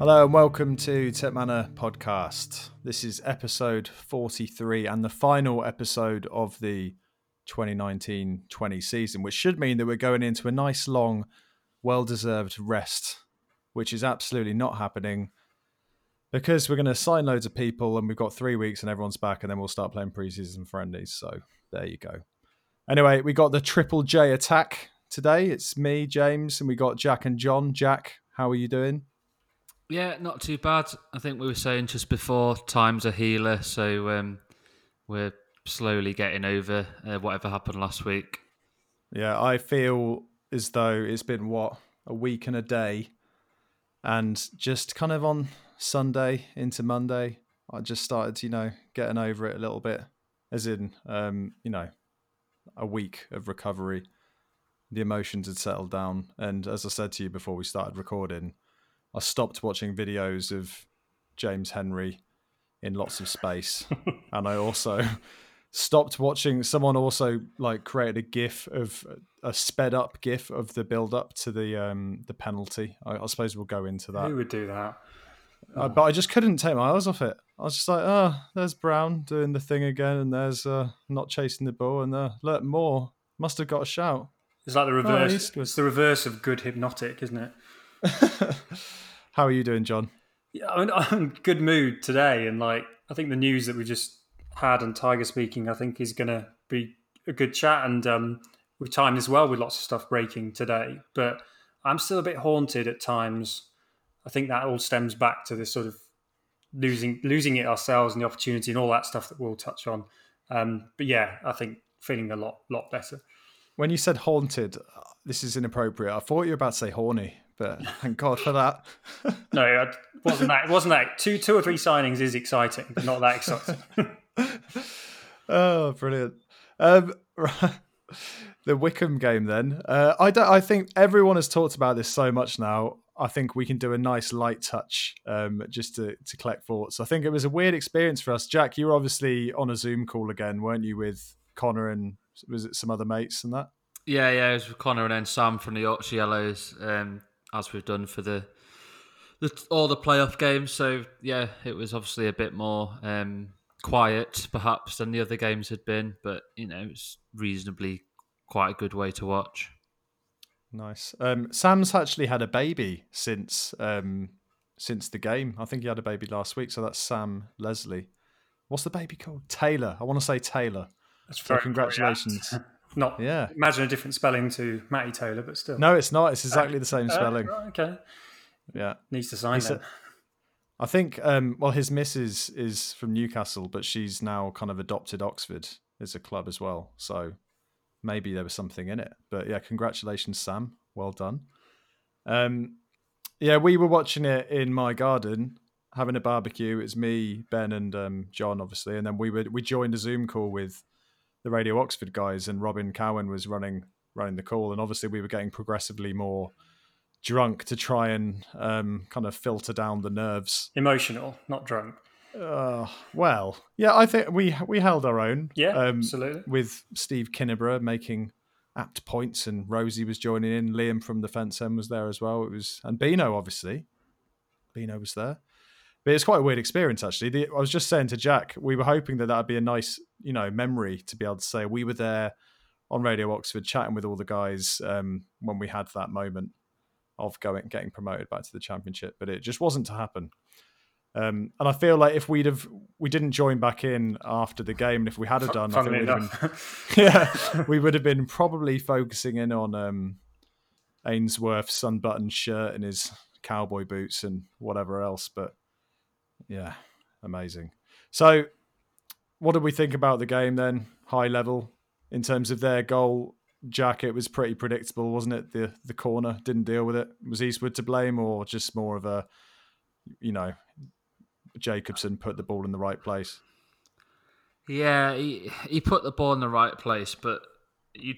Hello and welcome to Tip Manor podcast. This is episode 43 and the final episode of the 2019 20 season, which should mean that we're going into a nice long, well deserved rest, which is absolutely not happening because we're going to sign loads of people and we've got three weeks and everyone's back and then we'll start playing preseason friendlies. So there you go. Anyway, we got the Triple J attack today. It's me, James, and we got Jack and John. Jack, how are you doing? Yeah, not too bad. I think we were saying just before, time's a healer, so um, we're slowly getting over uh, whatever happened last week. Yeah, I feel as though it's been what a week and a day, and just kind of on Sunday into Monday, I just started, you know, getting over it a little bit, as in, um, you know, a week of recovery. The emotions had settled down, and as I said to you before we started recording, I stopped watching videos of James Henry in lots of space, and I also stopped watching. Someone also like created a GIF of a sped up GIF of the build up to the um the penalty. I, I suppose we'll go into that. Who would do that? Uh, but I just couldn't take my eyes off it. I was just like, oh, there's Browne doing the thing again, and there's uh, not chasing the ball, and uh, look Moore must have got a shout. It's like the reverse. Oh, it's the reverse of good hypnotic, isn't it? How are you doing, John? Yeah, I'm, I'm in good mood today, and like I think the news that we just had and Tiger speaking, I think is going to be a good chat, and um, we've timed as well with lots of stuff breaking today. But I'm still a bit haunted at times. I think that all stems back to this sort of losing losing it ourselves and the opportunity and all that stuff that we'll touch on. Um, but yeah, I think feeling a lot lot better. When you said haunted, this is inappropriate. I thought you were about to say horny, but thank God for that. no, it wasn't that. It wasn't that. Two two or three signings is exciting, but not that exciting. oh, brilliant! Um, the Wycombe game, then. Uh, I don't. I think everyone has talked about this so much now. I think we can do a nice light touch um, just to, to collect thoughts. I think it was a weird experience for us. Jack, you were obviously on a Zoom call again, weren't you, with Connor and was it some other mates and that? Yeah, yeah, it was with Connor and then Sam from the Yorkshire Yellows, um, as we've done for the, the all the playoff games. So yeah, it was obviously a bit more um, quiet, perhaps, than the other games had been, but you know, it's reasonably quite a good way to watch. Nice. Um, Sam's actually had a baby since um, since the game. I think he had a baby last week, so that's Sam Leslie. What's the baby called? Taylor. I want to say Taylor. That's so congratulations. not yeah. Imagine a different spelling to Matty Taylor, but still. No, it's not. It's exactly the same uh, spelling. Uh, okay. Yeah. Needs to sign it. I think. Um, well, his missus is from Newcastle, but she's now kind of adopted Oxford as a club as well. So maybe there was something in it. But yeah, congratulations, Sam. Well done. Um, yeah, we were watching it in my garden, having a barbecue. It's me, Ben, and um, John, obviously, and then we would we joined a Zoom call with the Radio Oxford guys, and Robin Cowan was running running the call, and obviously we were getting progressively more drunk to try and um, kind of filter down the nerves. Emotional, not drunk. Uh, well, yeah, I think we we held our own. Yeah, um, absolutely. With Steve Kinneborough making apt points, and Rosie was joining in. Liam from the fence end was there as well. It was and Bino obviously. Bino was there, but it's quite a weird experience actually. The, I was just saying to Jack, we were hoping that that'd be a nice, you know, memory to be able to say we were there on Radio Oxford chatting with all the guys um, when we had that moment of going getting promoted back to the championship, but it just wasn't to happen. Um, and I feel like if we'd have we didn't join back in after the game, and if we had have done, I think been, yeah, we would have been probably focusing in on um, Ainsworth's unbuttoned shirt and his cowboy boots and whatever else. But yeah, amazing. So, what did we think about the game then? High level in terms of their goal. Jack, it was pretty predictable, wasn't it? The the corner didn't deal with it. Was Eastwood to blame, or just more of a, you know, Jacobson put the ball in the right place. Yeah, he he put the ball in the right place, but you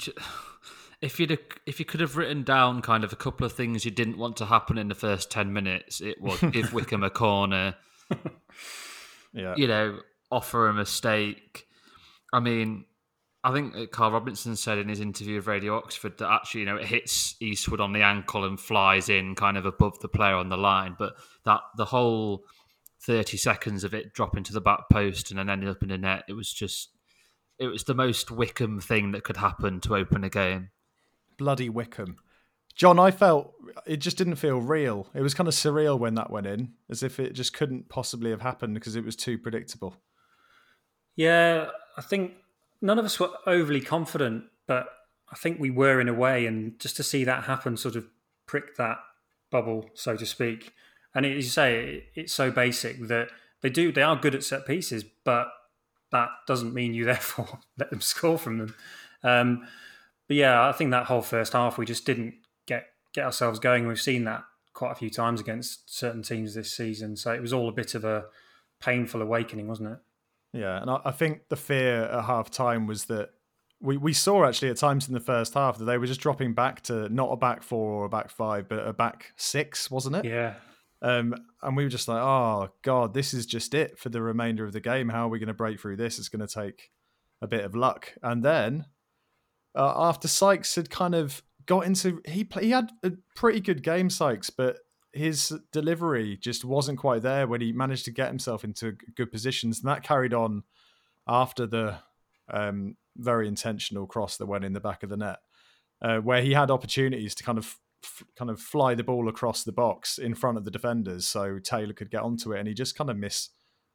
if you'd if you could have written down kind of a couple of things you didn't want to happen in the first ten minutes, it was give Wycombe a corner. yeah, you know, offer a mistake. I mean, I think Karl Robinson said in his interview with Radio Oxford that actually, you know, it hits Eastwood on the ankle and flies in kind of above the player on the line. But that the whole 30 seconds of it dropping to the back post and then ending up in the net, it was just, it was the most Wycombe thing that could happen to open a game. Bloody Wycombe. John, I felt it just didn't feel real. It was kind of surreal when that went in, as if it just couldn't possibly have happened because it was too predictable. Yeah, I think none of us were overly confident, but I think we were in a way, and just to see that happen sort of pricked that bubble, so to speak. And as you say, it's so basic that they do they are good at set pieces, but that doesn't mean you therefore let them score from them. Um, but yeah, I think that whole first half we just didn't get ourselves going. We've seen that quite a few times against certain teams this season, so it was all a bit of a painful awakening, wasn't it? Yeah, and I, I think the fear at half time was that we, we saw actually at times in the first half that they were just dropping back to not a back four or a back five, but a back six, wasn't it? Yeah. Um, and we were just like, oh god, this is just it for the remainder of the game. How are we going to break through this? It's going to take a bit of luck. And then uh, after Sykes had kind of got into, he play, he had a pretty good game, Sykes, but his delivery just wasn't quite there when he managed to get himself into good positions, and that carried on after the um, very intentional cross that went in the back of the net, uh, where he had opportunities to kind of f- kind of fly the ball across the box in front of the defenders, so Taylor could get onto it, and he just kind of miss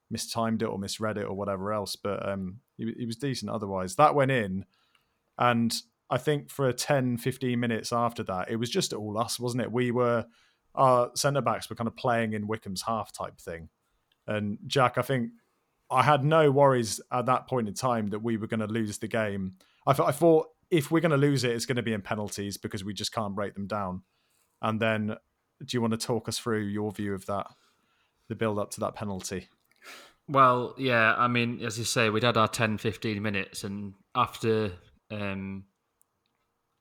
mistimed it or misread it or whatever else. But um, he, he was decent otherwise. That went in, and I think for 10, 15 minutes after that, it was just all us, wasn't it? We were our centre backs were kind of playing in Wycombe's half type thing. And Jack, I think I had no worries at that point in time that we were going to lose the game. I, th- I thought if we're going to lose it, it's going to be in penalties because we just can't break them down. And then, do you want to talk us through your view of that, the build up to that penalty? Well, yeah, I mean, as you say, we'd had our 10, 15 minutes, and after um,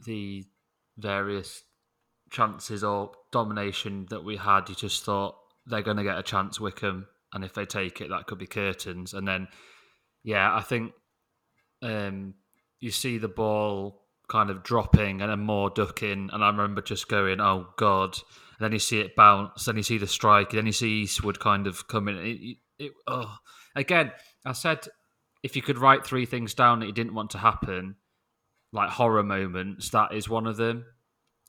the various chances or domination that we had, you just thought they're going to get a chance, Wycombe, and if they take it, that could be curtains. And then, yeah, I think um, you see the ball kind of dropping and then Moore ducking, and I remember just going, "Oh God!" And then you see it bounce, then you see the strike, then you see Eastwood kind of coming. It, it, oh. Again, I said if you could write three things down that you didn't want to happen, like horror moments, that is one of them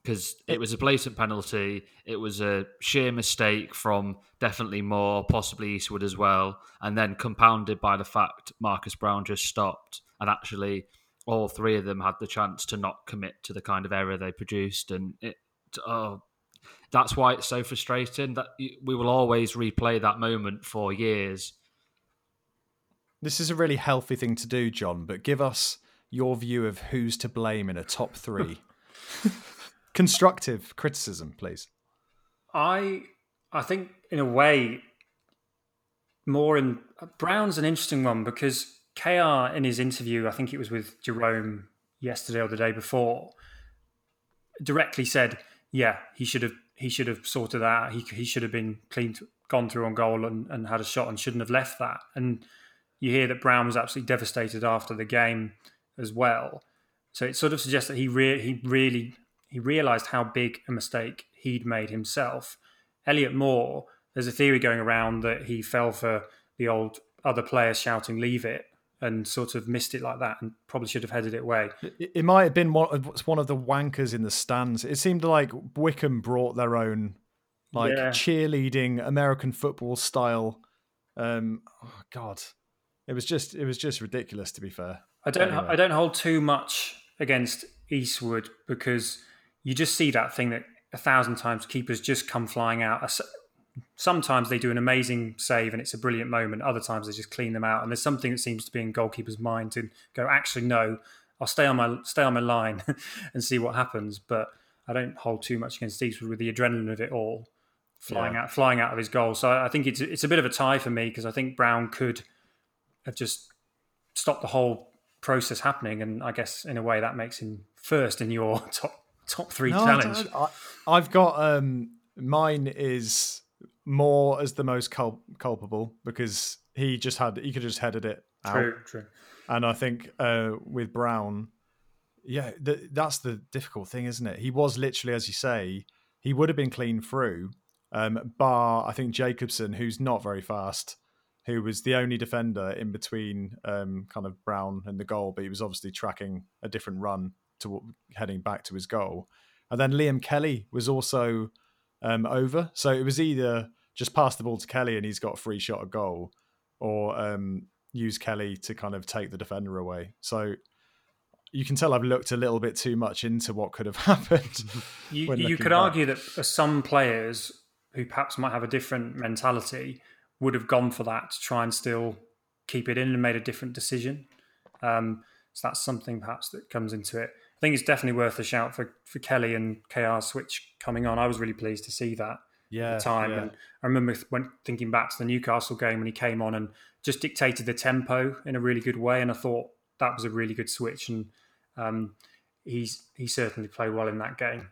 because it was a blatant penalty. It was a sheer mistake from definitely Moore, possibly Eastwood as well, and then compounded by the fact Marcus Browne just stopped, and actually all three of them had the chance to not commit to the kind of error they produced, and it. Oh, that's why it's so frustrating that we will always replay that moment for years. This is a really healthy thing to do, John. But give us your view of who's to blame in a top three. constructive criticism, please. I I think in a way more in Browne's an interesting one because KR in his interview, I think it was with Jerome yesterday or the day before, directly said, "Yeah, he should have he should have sorted that. He he should have been cleaned, gone through on goal and, and had a shot and shouldn't have left that." And you hear that Browne was absolutely devastated after the game as well. So it sort of suggests that he re- he really he realised how big a mistake he'd made himself. Elliott Moore, there's a theory going around that he fell for the old other players shouting "Leave it" and sort of missed it like that, and probably should have headed it away. It, it might have been one, one of the wankers in the stands. It seemed like Wycombe brought their own, like yeah. cheerleading American football style. Um, oh God, it was just it was just ridiculous. To be fair, I don't anyway. I don't hold too much against Eastwood because you just see that thing that a thousand times keepers just come flying out. Sometimes they do an amazing save and it's a brilliant moment. Other times they just clean them out. And there's something that seems to be in goalkeeper's mind to go, actually, no, I'll stay on my stay on my line and see what happens. But I don't hold too much against Eastwood with the adrenaline of it all flying yeah. out flying out of his goal. So I think it's it's a bit of a tie for me because I think Browne could have just stopped the whole process happening, and I guess in a way that makes him first in your top top three no, challenge. I, have got um, mine is Moore as the most cul- culpable because he just had he could have just headed it True, true. And I think uh, with Browne, yeah, th- that's the difficult thing, isn't it? He was literally, as you say, he would have been clean through, um, bar I think Jacobson, who's not very fast, who was the only defender in between um, kind of Browne and the goal, but he was obviously tracking a different run to heading back to his goal. And then Liam Kelly was also um, over, so it was either just pass the ball to Kelly and he's got a free shot at goal, or um, use Kelly to kind of take the defender away. So you can tell I've looked a little bit too much into what could have happened. you, you could back. argue that some players who perhaps might have a different mentality would have gone for that to try and still keep it in and made a different decision. Um, so that's something perhaps that comes into it. I think it's definitely worth a shout for, for Kelly and KR switch coming on. I was really pleased to see that yeah, at the time. Yeah. And I remember when thinking back to the Newcastle game when he came on and just dictated the tempo in a really good way. And I thought that was a really good switch. And um, he's he certainly played well in that game.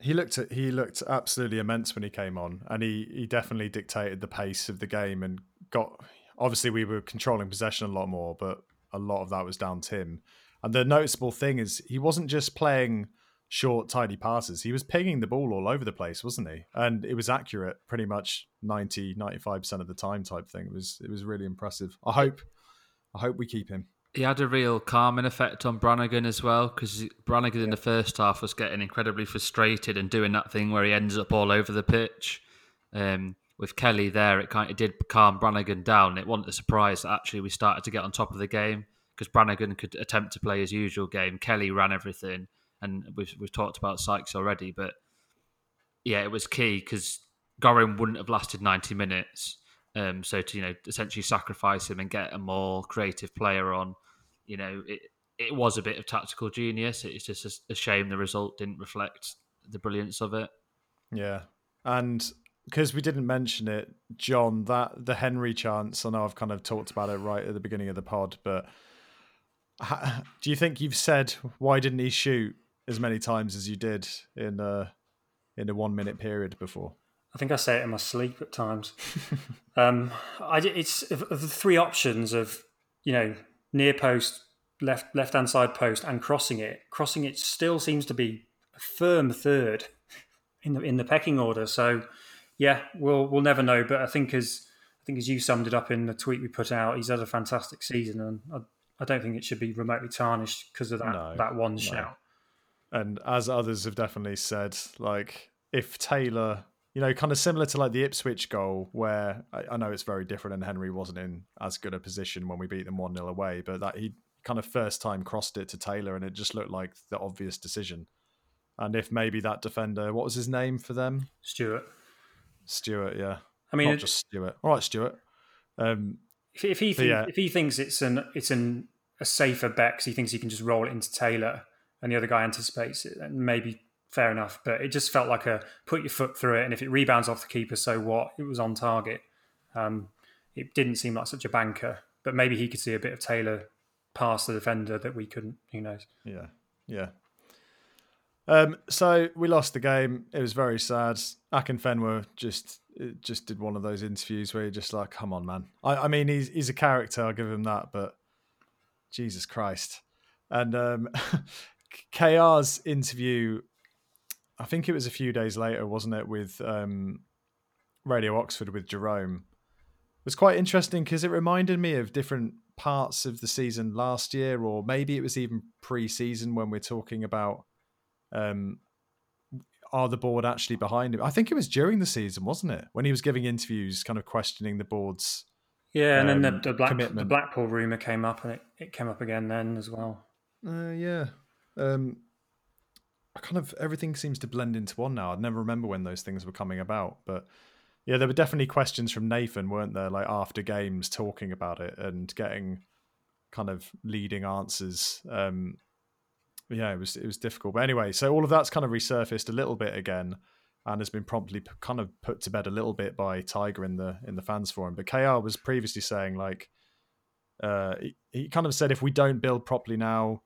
He looked at, he looked absolutely immense when he came on, and he he definitely dictated the pace of the game and got. Obviously, we were controlling possession a lot more, but a lot of that was down to him. And the noticeable thing is he wasn't just playing short, tidy passes. He was pinging the ball all over the place, wasn't he? And it was accurate pretty much 90, 95% of the time type thing. It was it was really impressive. I hope I hope we keep him. He had a real calming effect on Brannigan as well because Brannigan in the first half was getting incredibly frustrated and doing that thing where he ends up all over the pitch. Um, with Kelly there, it kind of did calm Brannigan down. It wasn't a surprise that actually we started to get on top of the game because Brannigan could attempt to play his usual game. Kelly ran everything, and we've we've talked about Sykes already, but yeah, it was key because Gorrin wouldn't have lasted ninety minutes. Um, so to you know essentially sacrifice him and get a more creative player on, you know, it it was a bit of tactical genius. It's just a, shame the result didn't reflect the brilliance of it. Yeah, and because we didn't mention it, John, that the Henry chance. I know I've kind of talked about it right at the beginning of the pod, but do you think you've said why didn't he shoot as many times as you did in a in a one minute period before? I think I say it in my sleep at times. um, I it's of, of the three options of you know near post, left left hand side post, and crossing it. Crossing it still seems to be a firm third in the in the pecking order. So yeah, we'll we'll never know. But I think as I think as you summed it up in the tweet we put out, he's had a fantastic season, and I, I don't think it should be remotely tarnished because of that no, that one no. shout. And as others have definitely said, like if Taylor, you know, kind of similar to like the Ipswich goal, where I, I know it's very different, and Henry wasn't in as good a position when we beat them one 0 away, but that he kind of first time crossed it to Taylor, and it just looked like the obvious decision. And if maybe that defender, what was his name for them? Stewart. Stewart, yeah. I mean, not just Stewart. All right, Stewart. Um, if, if he think, yeah. if he thinks it's an it's an a safer bet because he thinks he can just roll it into Taylor and the other guy anticipates it, and maybe fair enough. But it just felt like a put your foot through it, and if it rebounds off the keeper, so what? It was on target. Um, it didn't seem like such a banker, but maybe he could see a bit of Taylor past the defender that we couldn't. Who knows? Yeah, yeah. Um, so we lost the game. It was very sad. Akinfenwa just just did one of those interviews where you're just like, "Come on, man." I, I mean, he's he's a character. I'll give him that, but Jesus Christ. And um, KR's interview, I think it was a few days later, wasn't it, with um, Radio Oxford with Jerome, It was quite interesting because it reminded me of different parts of the season last year, or maybe it was even pre-season when we're talking about um, are the board actually behind him? I think it was during the season, wasn't it, when he was giving interviews, kind of questioning the board's. Yeah, and um, then the, um, the, Black, the Blackpool rumor came up, and it, it came up again then as well. Uh, yeah, um, I kind of everything seems to blend into one now. I'd never remember when those things were coming about, but yeah, there were definitely questions from Nathan, weren't there? Like after games, talking about it and getting kind of leading answers. Um, yeah, it was it was difficult. But anyway, so all of that's kind of resurfaced a little bit again, and has been promptly p- kind of put to bed a little bit by Tiger in the in the fans forum. But KR was previously saying like, uh, he, he kind of said if we don't build properly now,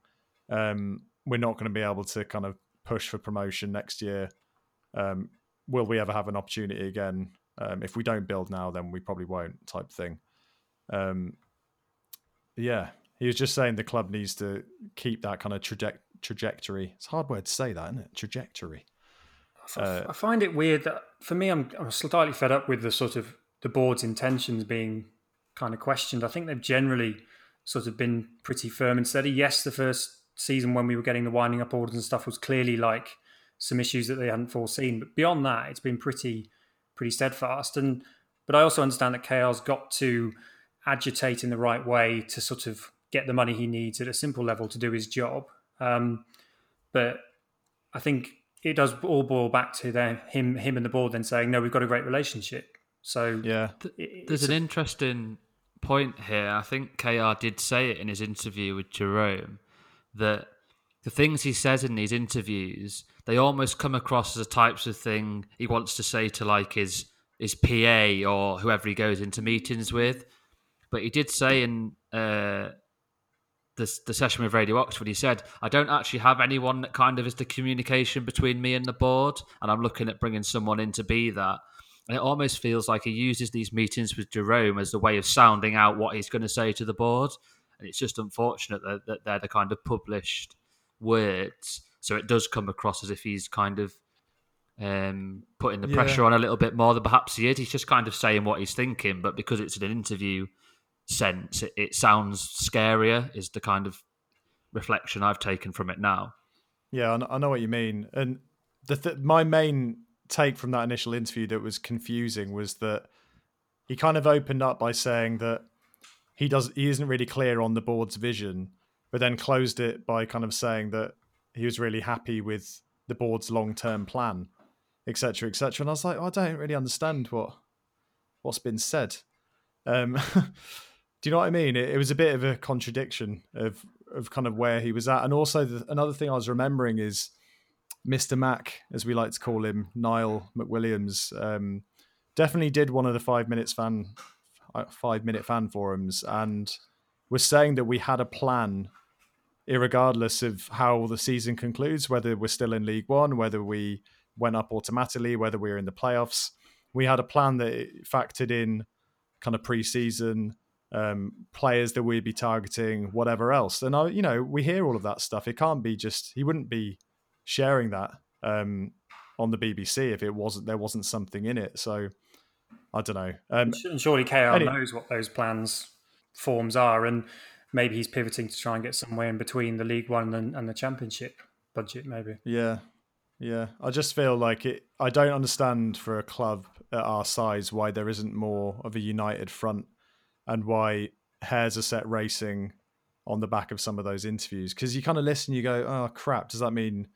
um, we're not going to be able to kind of push for promotion next year. Um, will we ever have an opportunity again? Um, if we don't build now, then we probably won't. Type thing. Um, Yeah, he was just saying the club needs to keep that kind of traje- trajectory. It's a hard word to say that, isn't it? Trajectory. Uh, I find it weird that for me, I'm, I'm slightly fed up with the sort of the board's intentions being kind of questioned. I think they've generally sort of been pretty firm and steady. Yes, the first season when we were getting the winding up orders and stuff was clearly like some issues that they hadn't foreseen. But beyond that, it's been pretty pretty steadfast. And but I also understand that KR's got to agitate in the right way to sort of get the money he needs at a simple level to do his job. Um, but I think it does all boil back to then him him and the board then saying, no, we've got a great relationship. So yeah, there's an interesting point here. I think KR did say it in his interview with Jerome that the things he says in these interviews they almost come across as the types of thing he wants to say to like his his PA or whoever he goes into meetings with. But he did say in uh, the the session with Radio Oxford, he said, "I don't actually have anyone that kind of is the communication between me and the board, and I'm looking at bringing someone in to be that." And it almost feels like he uses these meetings with Jerome as a way of sounding out what he's going to say to the board. And it's just unfortunate that, that they're the kind of published words. So it does come across as if he's kind of um, putting the pressure on a little bit more than perhaps he is. He's just kind of saying what he's thinking, but because it's an interview sense, it, it sounds scarier. Is the kind of reflection I've taken from it now. Yeah, I know what you mean, and the th- my main take from that initial interview that was confusing was that he kind of opened up by saying that he does he isn't really clear on the board's vision, but then closed it by kind of saying that he was really happy with the board's long term plan, etc., etc. And I was like, oh, I don't really understand what what's been said. Um, do you know what I mean? It, it, was a bit of a contradiction of of kind of where he was at, and also the, another thing I was remembering is Mr. Mac, as we like to call him, Niall McWilliams, um, definitely did one of the five minutes fan five minute fan forums and was saying that we had a plan regardless of how the season concludes, whether we're still in League One, whether we went up automatically, whether we are in the playoffs. We had a plan that factored in kind of pre-season um, players that we'd be targeting, whatever else. And I, you know, we hear all of that stuff. It can't be just he wouldn't be sharing that um, on the BBC if it wasn't there wasn't something in it. So I don't know. Um, and surely KR knows what those plans forms are, and maybe he's pivoting to try and get somewhere in between the League One and, and the Championship budget. Maybe. Yeah, yeah. I just feel like it. I don't understand for a club at our size why there isn't more of a united front, and why hairs are set racing on the back of some of those interviews because you kind of listen, you go, "Oh crap, does that mean?"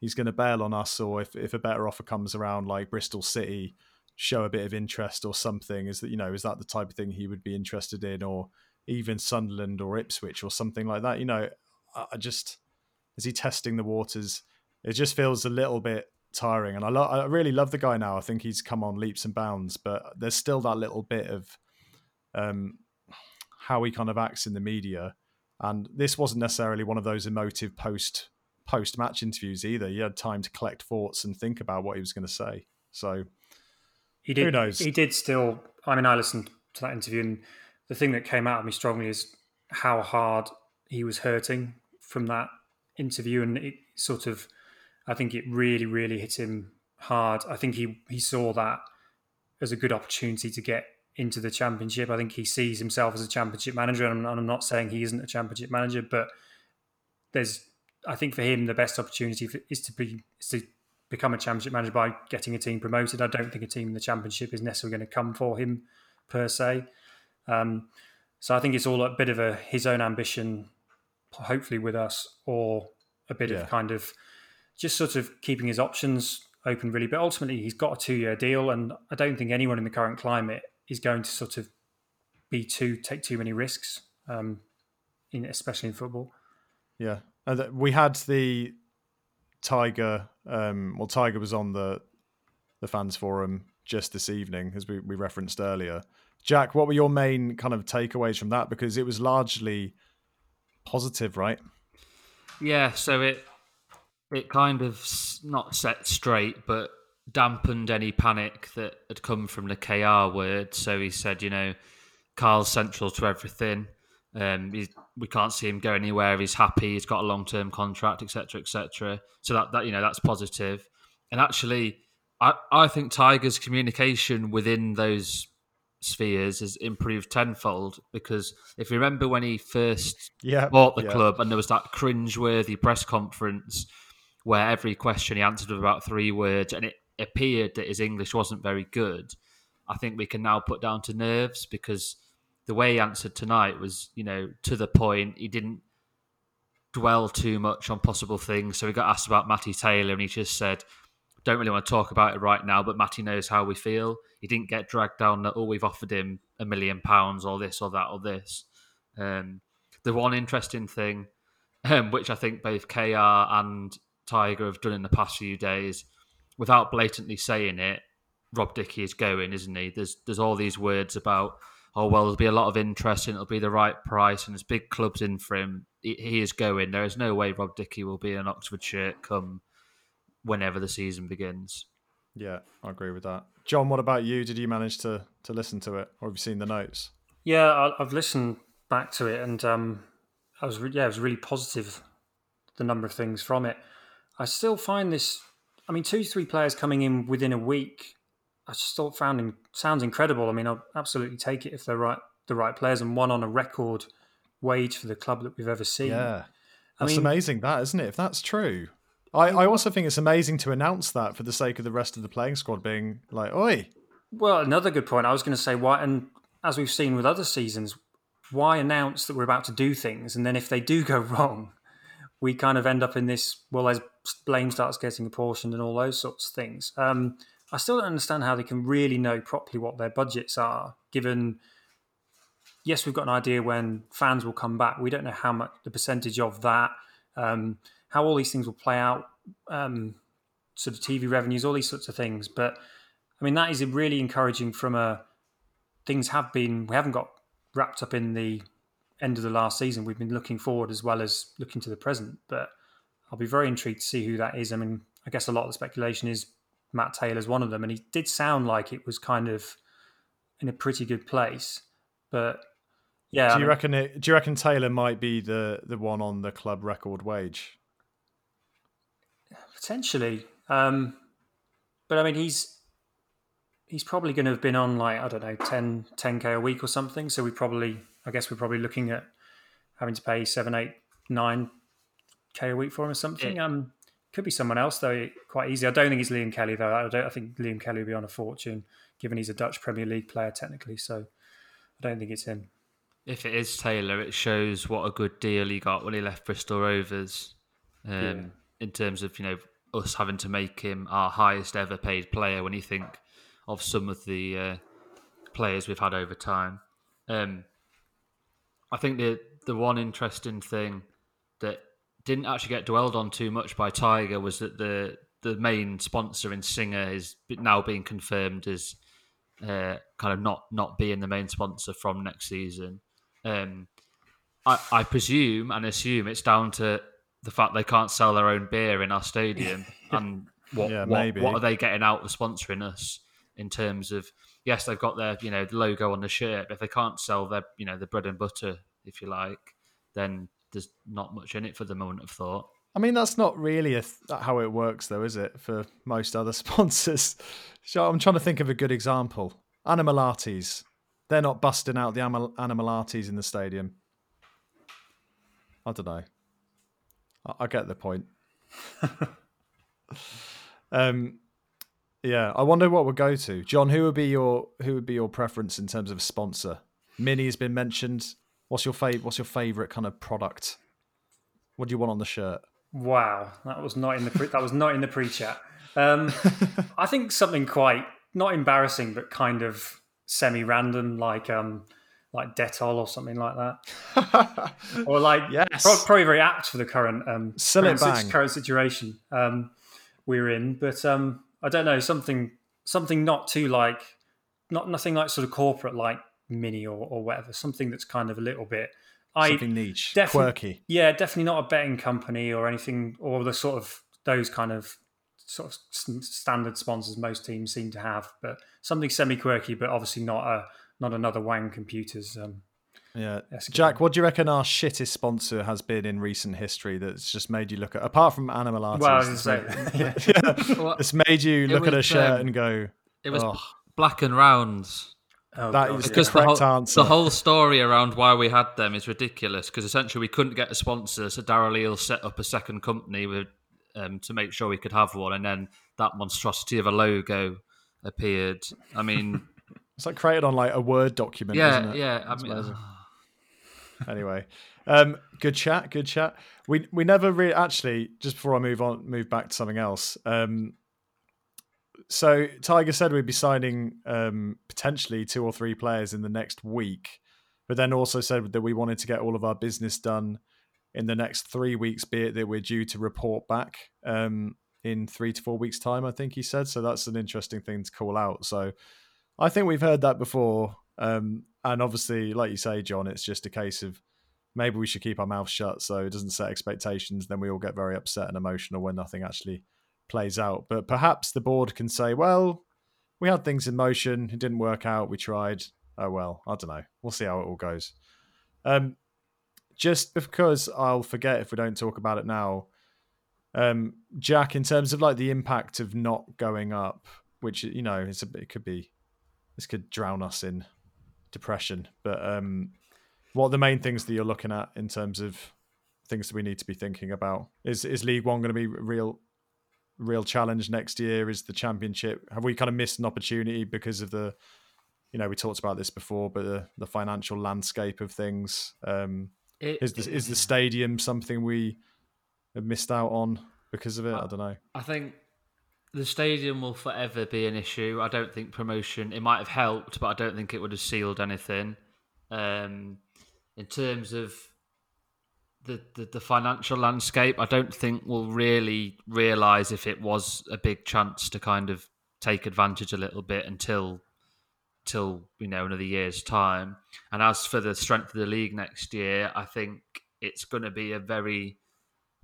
he's going to bail on us, or if, if a better offer comes around, like Bristol City, show a bit of interest or something. Is that you know is that the type of thing he would be interested in, or even Sunderland or Ipswich or something like that? You know, I just is he testing the waters? It just feels a little bit tiring, and I lo- I really love the guy now. I think he's come on leaps and bounds, but there's still that little bit of um, how he kind of acts in the media. And this wasn't necessarily one of those emotive post post match interviews either. He had time to collect thoughts and think about what he was going to say. So he did. Who knows? He did still. I mean, I listened to that interview, and the thing that came out of me strongly is how hard he was hurting from that interview, and it sort of, I think it really, really hit him hard. I think he he saw that as a good opportunity to get into the championship. I think he sees himself as a championship manager, and I'm, not saying he isn't a championship manager, but there's I think for him the best opportunity is to be is to become a championship manager by getting a team promoted. I don't think a team in the championship is necessarily going to come for him per se. Um, so I think it's all a bit of a his own ambition, hopefully with us, or a bit yeah. of kind of just sort of keeping his options open really. But ultimately, he's got a two year deal, and I don't think anyone in the current climate is going to sort of be too take too many risks, um, in especially in football. Yeah, uh, we had the Tiger. Um, well, Tiger was on the the fans forum just this evening, as we, we referenced earlier. Jack, what were your main kind of takeaways from that? Because it was largely positive, right? Yeah. So it it kind of not set straight, but dampened any panic that had come from the KR word. So he said, you know, Karl's central to everything. Um, we can't see him go anywhere. He's happy. He's got a long term contract, etc., etc. So that that you know that's positive. And actually, I I think Tiger's communication within those spheres has improved tenfold because if you remember when he first yeah, bought the yeah. club and there was that cringe-worthy press conference where every question he answered with about three words and it appeared that his English wasn't very good. I think we can now put down to nerves because the way he answered tonight was, you know, to the point. He didn't dwell too much on possible things. So he got asked about Matty Taylor and he just said, don't really want to talk about it right now, but Matty knows how we feel. He didn't get dragged down that, oh, we've offered him a million pounds or this or that or this. Um, the one interesting thing, um, which I think both KR and Tiger have done in the past few days, without blatantly saying it, Rob Dickie is going, isn't he? There's there's all these words about, oh well, there'll be a lot of interest and it'll be the right price and there's big clubs in for him. He, he is going. There is no way Rob Dickie will be in an Oxford shirt come whenever the season begins. Yeah, I agree with that. John, what about you? Did you manage to to listen to it, or have you seen the notes? Yeah, I, have listened back to it, and um, I was re- yeah, it was really positive. The number of things from it, I still find this. I mean, two three players coming in within a week. I still found him sounds incredible. I mean, I'll absolutely take it if they're right, the right players, and one on a record wage for the club that we've ever seen. Yeah, that's I mean, amazing, that isn't it? If that's true, I, I also think it's amazing to announce that for the sake of the rest of the playing squad being like, oi. Well, another good point. I was going to say why, and as we've seen with other seasons, why announce that we're about to do things, and then if they do go wrong, we kind of end up in this. Well, as blame starts getting apportioned and all those sorts of things. Um, I still don't understand how they can really know properly what their budgets are, given. Yes, we've got an idea when fans will come back. We don't know how much the percentage of that. Um, how all these things will play out, um, sort of TV revenues, all these sorts of things. But I mean, that is really encouraging from a things have been, we haven't got wrapped up in the end of the last season. We've been looking forward as well as looking to the present. But I'll be very intrigued to see who that is. I mean, I guess a lot of the speculation is Matt Taylor's one of them, and he did sound like it was kind of in a pretty good place. But yeah, do you I mean, reckon it? Do you reckon Taylor might be the the one on the club record wage? Potentially. Um, but I mean, he's he's probably going to have been on like I don't know 10 10k a week or something. So we probably, I guess, we're probably looking at having to pay seven, eight, nine k a week for him or something. Yeah. Um, could be someone else though, quite easy. I don't think it's Liam Kelly though. I don't. I think Liam Kelly will be on a fortune, given he's a Dutch Premier League player technically. So I don't think it's him. If it is Taylor, it shows what a good deal he got when he left Bristol Rovers. Um, yeah. In terms of you know us having to make him our highest ever paid player when you think of some of the uh, players we've had over time. Um, I think the the one interesting thing that didn't actually get dwelled on too much by Tiger was that the the main sponsor in Singha is now being confirmed as uh, kind of not not being the main sponsor from next season. Um, I, I presume and assume it's down to the fact they can't sell their own beer in our stadium and what, yeah, what, what are they getting out of sponsoring us in terms of yes they've got their you know the logo on the shirt but if they can't sell their you know the bread and butter if you like then there's not much in it for the moment wouldn't thought I mean that's not really th- how it works though is it for most other sponsors so I'm trying to think of a good example Animalates they're not busting out the animal- Animalates in the stadium I don't know I, I get the point. um, yeah, I wonder what we'll go to. John, who would be your who would be your preference in terms of sponsor? Mini has been mentioned. What's your favorite? What's your favorite kind of product? What do you want on the shirt? Wow, that was not in the pre- that was not in the pre-chat. Um, I think something quite not embarrassing, but kind of semi-random, like um, like Dettol or something like that, or like yes, probably very apt for the current um, current, current, current situation um, we're in. But um, I don't know something something not too like not nothing like sort of corporate like mini or, or whatever. Something that's kind of a little bit something I, niche, quirky. Yeah, definitely not a betting company or anything, or the sort of those kind of sort of standard sponsors most teams seem to have. But something semi quirky, but obviously not a not another Wang Computers um, Yeah, Escobar. Jack, what do you reckon our shittest sponsor has been in recent history that's just made you look at, apart from Animal Artists, Well, I was going it's to made- say, yeah. yeah, Well, it's made you it look at a shirt um, and go, It was oh, black and rounds. Oh, That God, is. Because the correct whole, answer. the whole story around why we had them is ridiculous. Because essentially we couldn't get a sponsor, so Darryl Eales set up a second company with um, to make sure we could have one, and then that monstrosity of a logo appeared. I mean, it's like created on like a Word document, yeah, isn't it? yeah. I mean, amazing. anyway um good chat good chat we we never really actually just before i move on move back to something else um so tiger said we'd be signing um potentially two or three players in the next week but then also said that we wanted to get all of our business done in the next three weeks be it that we're due to report back um in three to four weeks time i think he said so that's an interesting thing to call out so I think we've heard that before. Um, and obviously, like you say, John, it's just a case of maybe we should keep our mouth shut so it doesn't set expectations. Then we all get very upset and emotional when nothing actually plays out. But perhaps the board can say, well, we had things in motion. It didn't work out. We tried. Oh, well, I don't know. We'll see how it all goes. Um, just because I'll forget if we don't talk about it now. Um, Jack, in terms of like the impact of not going up, which you know, it's a, it could be this could drown us in depression. But um, what are the main things that you're looking at in terms of things that we need to be thinking about? Is is League One going to be real, real challenge next year? Is the Championship? Have we kind of missed an opportunity because of the, you know, we talked about this before, but the, the financial landscape of things. Um, it- is the is the stadium something we have missed out on because of it? I don't know. I think the stadium will forever be an issue. I don't think promotion. It might have helped, but I don't think it would have sealed anything. Um, in terms of the, the the financial landscape, I don't think we'll really realise if it was a big chance to kind of take advantage a little bit until till you know another year's time. And as for the strength of the league next year, I think it's going to be a very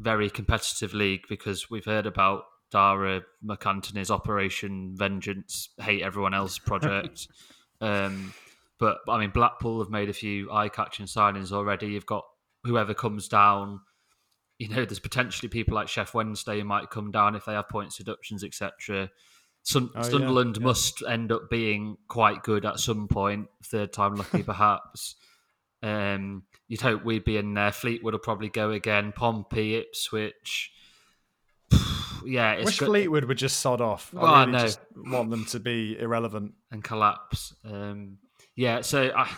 very competitive league because we've heard about Darragh MacAnthony's Operation Vengeance Hate Everyone Else project. um, but I mean, Blackpool have made a few eye-catching signings already. You've got whoever comes down. You know, there's potentially people like Sheff Wednesday who might come down if they have points deductions, etc. Sun- Oh, Sunderland yeah. must end up being quite good at some point. Third time lucky, perhaps. Um, you'd hope we'd be in there. Fleetwood will probably go again. Pompey, Ipswich. yeah, it's Wish good Fleetwood would just sod off. Well, I really no. just want them to be irrelevant. and collapse. Um, yeah, so I,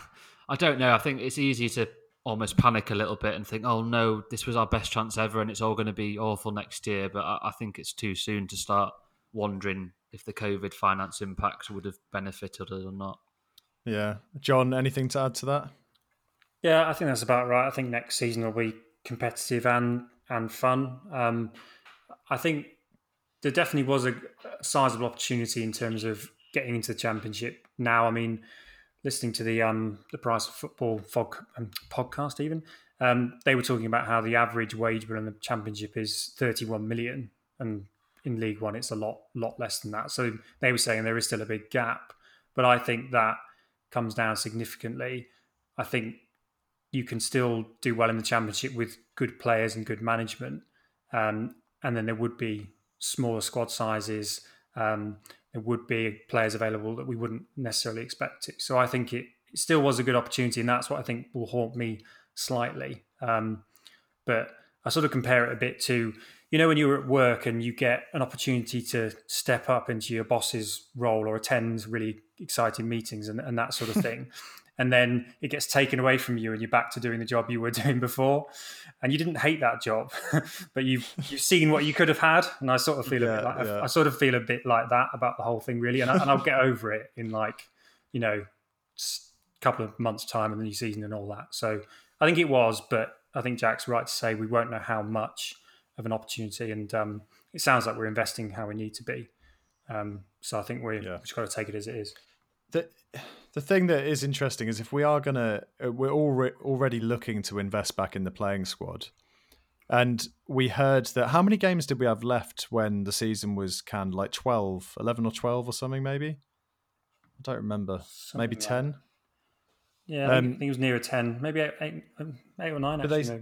I don't know. I think it's easy to almost panic a little bit and think, oh no, this was our best chance ever, and it's all going to be awful next year. But I, I think it's too soon to start wondering if the COVID finance impacts would have benefited us or not. Yeah, John, anything to add to that? Yeah, I think that's about right. I think next season will be competitive and and fun. Um, I think there definitely was a, a sizable opportunity in terms of getting into the championship. Now, I mean, listening to the um, the Price of Football fog, um, podcast, even um, they were talking about how the average wage bill in the championship is thirty one million, and in League One it's a lot lot less than that. So they were saying there is still a big gap, but I think that comes down significantly. I think you can still do well in the championship with good players and good management. Um, and then there would be smaller squad sizes. Um, would be players available that we wouldn't necessarily expect to. So I think it, it still was a good opportunity, and that's what I think will haunt me slightly. Um, but I sort of compare it a bit to, you know, when you're at work and you get an opportunity to step up into your boss's role or attend really exciting meetings and, and that sort of thing. and then it gets taken away from you and you're back to doing the job you were doing before. And you didn't hate that job but you've you've seen what you could have had. And i sort of feel a bit like yeah. I, I sort of feel a bit like that about the whole thing really. And, I, and i'll get over it in like you know a couple of months time and the new season and all that. So i think it was but i think jack's right to say we won't know how much of an opportunity. And um, it sounds like we're investing how we need to be. Um, so i think we, Yeah. we've just got to take it as it is the the thing that is interesting is if we are gonna uh, we're already already looking to invest back in the playing squad. And we heard that how many games did we have left when the season was canned? Like 12 11 or 12 or something maybe? I don't remember. Maybe Something 10 like Yeah, I, um, think, it was nearer ten, maybe eight, eight, um, eight or nine. Actually, they,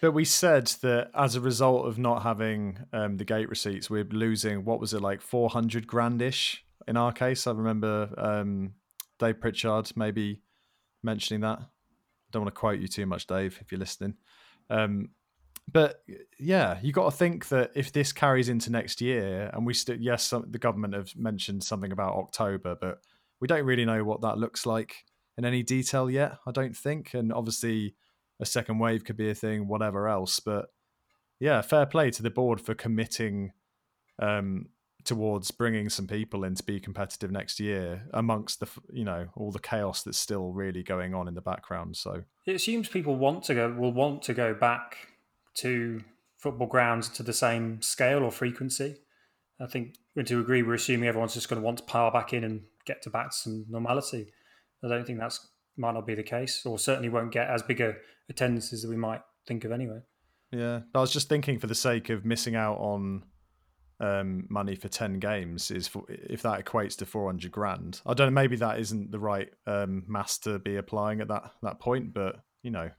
but we said that as a result of not having um, the gate receipts, we're losing what was it like four hundred grandish in our case. I remember um, Dave Pritchard maybe mentioning that. I don't want to quote you too much, Dave, if you're listening. Um, but yeah, you got to think that if this carries into next year, and we still, yes, some, the government have mentioned something about October, but we don't really know what that looks like in any detail yet. I don't think, and obviously, a second wave could be a thing, whatever else. But yeah, fair play to the board for committing um, towards bringing some people in to be competitive next year amongst the you know all the chaos that's still really going on in the background so. It assumes people want to go will want to go back to football grounds to the same scale or frequency. I think we to agree we're assuming everyone's just going to want to power back in and get to back to some normality. I don't think that's might not be the case or certainly won't get as big a attendances as we might think of anyway. Yeah i was just thinking for the sake of missing out on um, money for 10 games is for, if that equates to 400 grand. I don't know maybe that isn't the right um, mass to be applying at that that point but you know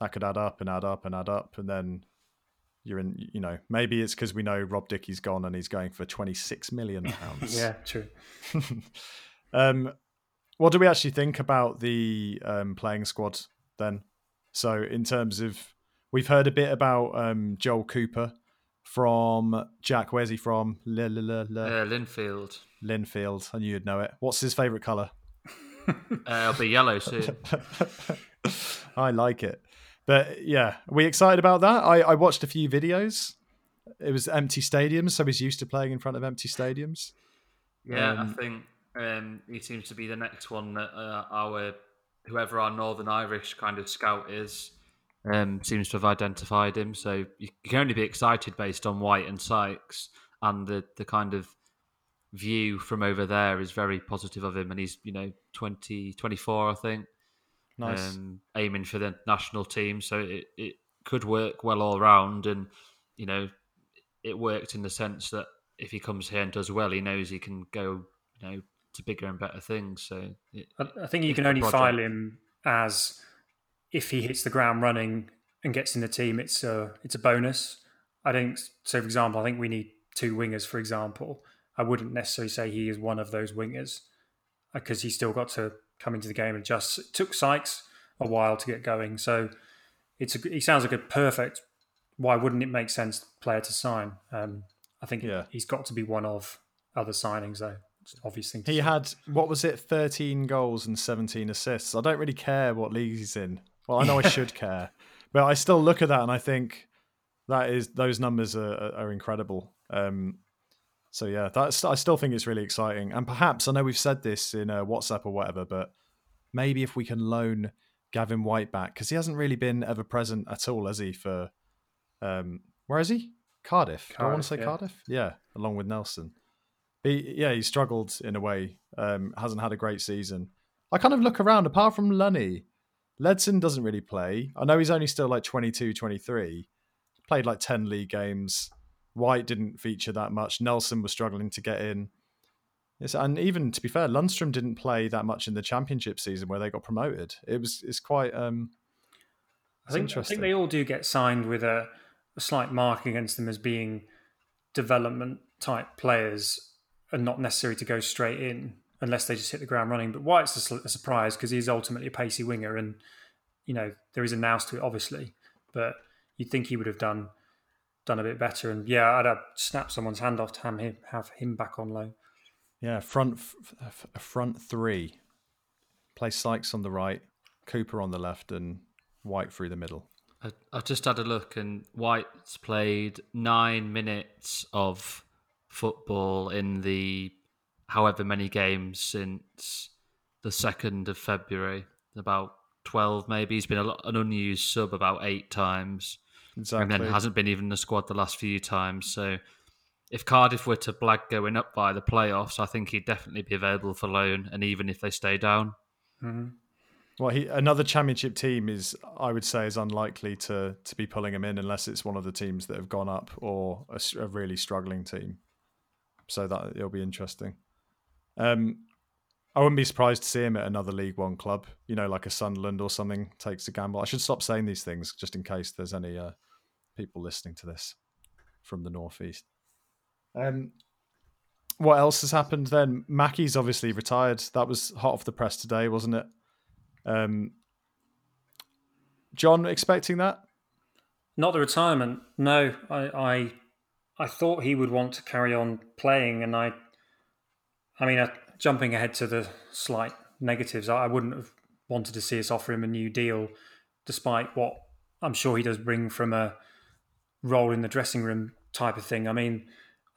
that could add up and add up and add up and then you're in you know maybe it's because we know rob dickie's gone and he's going for 26 million pounds. Yeah true. Um what do we actually think about the um, playing squad then? So in terms of we've heard a bit about um, joel cooper from Jack. Where's he from? Uh, Linfield. Linfield. I knew you'd know it. What's his favourite colour? uh, it'll be yellow soon. I like it. But yeah, are we excited about that? I, I watched a few videos. It was empty stadiums, so he's used to playing in front of empty stadiums. Yeah, um, I think um, he seems to be the next one that uh, our whoever our Northern Irish kind of scout is um, seems to have identified him. So you can only be excited based on Whyte and Sykes, and the the kind of view from over there is very positive of him. And he's you know 20, 24, I think. Nice. Um, aiming for the national team, so it, it could work well all round. And you know, it worked in the sense that if he comes here and does well, he knows he can go you know to bigger and better things. So it, I think you can only file him as if he hits the ground running and gets in the team, it's a it's a bonus. I think so. For example, I think we need two wingers. For example, I wouldn't necessarily say he is one of those wingers because uh, he's still got to come into the game and just it took Sykes a while to get going. So it's a, he sounds like a perfect. Why wouldn't it make sense player to sign? Um, I think yeah. he's got to be one of other signings though. It's obvious thing. he say. had what was it, thirteen goals and seventeen assists. I don't really care what league he's in. Well, I know I should care, but I still look at that and I think that is those numbers are, are incredible. Um, so yeah, that's I still think it's really exciting, and perhaps I know we've said this in a WhatsApp or whatever, but maybe if we can loan Gavin Whyte back because he hasn't really been ever present at all, has he? For um, where is he? Cardiff. Cardiff I want to say yeah. Cardiff. Yeah, along with Nelson. He, yeah, he struggled in a way. Um, hasn't had a great season. I kind of look around, apart from Lunny, Ledson doesn't really play. I know he's only still like 22, 23. Played like 10 league games. Whyte didn't feature that much. Nelson was struggling to get in. Yes, and even to be fair, Lundstram didn't play that much in the championship season where they got promoted. It was it's quite um I think I think they all do get signed with a, a slight mark against them as being development type players and not necessary to go straight in unless they just hit the ground running. But Whyte's a, a surprise because he's ultimately a pacey winger, and you know there is a nous to it, obviously. But you'd think he would have done done a bit better. And yeah, I'd have snapped someone's hand off to have him, have him back on low. Yeah, front front three. Play Sykes on the right, Cooper on the left, and Whyte through the middle. I, I just had a look, and Whyte's played nine minutes of football in the however many games since the 2nd of February, about 12 maybe. He's been a, an unused sub about eight times. Exactly. And then hasn't been even in the squad the last few times. So if Cardiff were to blag going up by the playoffs, I think he'd definitely be available for loan, and even if they stay down. Mm-hmm. Well, he, another championship team is, I would say, is unlikely to to be pulling him in unless it's one of the teams that have gone up or a, a really struggling team. So that it'll be interesting. Um, I wouldn't be surprised to see him at another League One club, you know, like a Sunderland or something, takes a gamble. I should stop saying these things just in case there's any uh, people listening to this from the Northeast. Um, what else has happened then? Mackie's obviously retired. That was hot off the press today, wasn't it? Um, John, expecting that? Not the retirement. No, I, I, I thought he would want to carry on playing, and I, I mean, uh, jumping ahead to the slight negatives, I, wouldn't have wanted to see us offer him a new deal, despite what I'm sure he does bring from a role in the dressing room type of thing. I mean,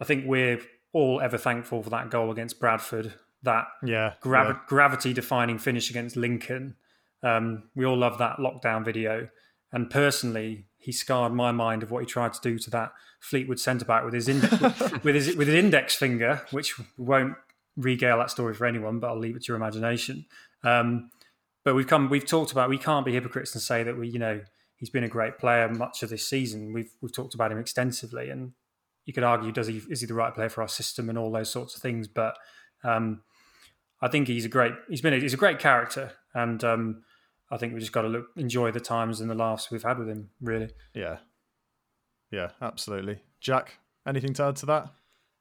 I think we're all ever thankful for that goal against Bradford, that Yeah. gravi- yeah. gravity defining finish against Lincoln. Um, we all love that lockdown video. And personally, he scarred my mind of what he tried to do to that Fleetwood centre back with his, in- with his with his index finger, which won't regale that story for anyone, but I'll leave it to your imagination. Um, but we've come, we've talked about we can't be hypocrites and say that we, you know, he's been a great player much of this season. We've we've talked about him extensively, and you could argue, does he is he the right player for our system and all those sorts of things. But um, I think he's a great he's been a, he's a great character, and um, I think we just got to look enjoy the times and the laughs we've had with him. Really, Yeah. Yeah, absolutely. Jack, anything to add to that?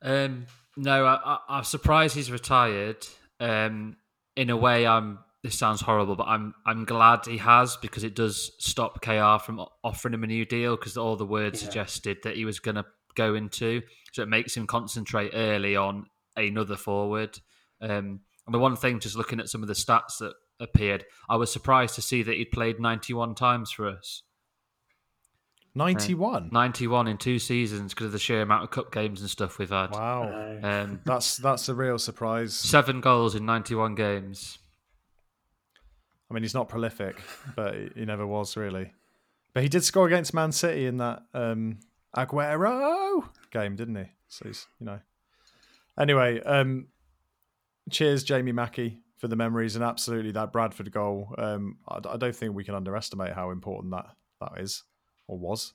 Um, no, I, I, I'm surprised he's retired. Um, in a way, I'm. This sounds horrible, but I'm I'm glad he has because it does stop KR from offering him a new deal because all the words Yeah. suggested that he was going to go into. So it makes him concentrate early on another forward. Um, and the one thing, just looking at some of the stats that appeared, I was surprised to see that he'd played 91 times for us. 91. 91 in two seasons because of the sheer amount of cup games and stuff we've had. Wow. Um, That's that's a real surprise. seven goals in 91 games. I mean, he's not prolific, but he- he never was really. But he did score against Man City in that um, Aguero game, didn't he? So he's, you know. Anyway, um, cheers, Jamie Mackie, for the memories and absolutely that Bradford goal. Um, I, I don't think we can underestimate how important that that is or was.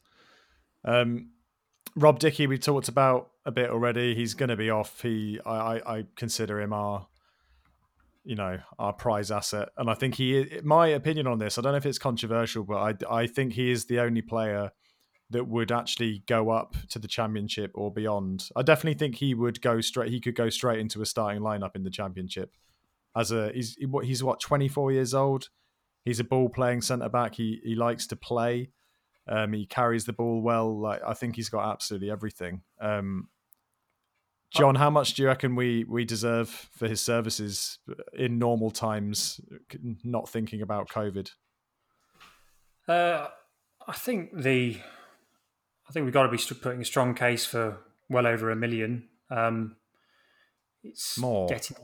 Um, Rob Dickie, we talked about a bit already. He's going to be off. He, I, I, I consider him our you know our prize asset and i think he my opinion on this i don't know if it's controversial but i i think he is the only player that would actually go up to the championship or beyond i definitely think he would go straight he could go straight into a starting lineup in the championship as a he's what he's what 24 years old he's a ball playing centre back he he likes to play um he carries the ball well like i think he's got absolutely everything um John, how much do you reckon we we deserve for his services in normal times, not thinking about COVID? Uh, I think the, I think we've got to be putting a strong case for well over a million. Um, it's More. getting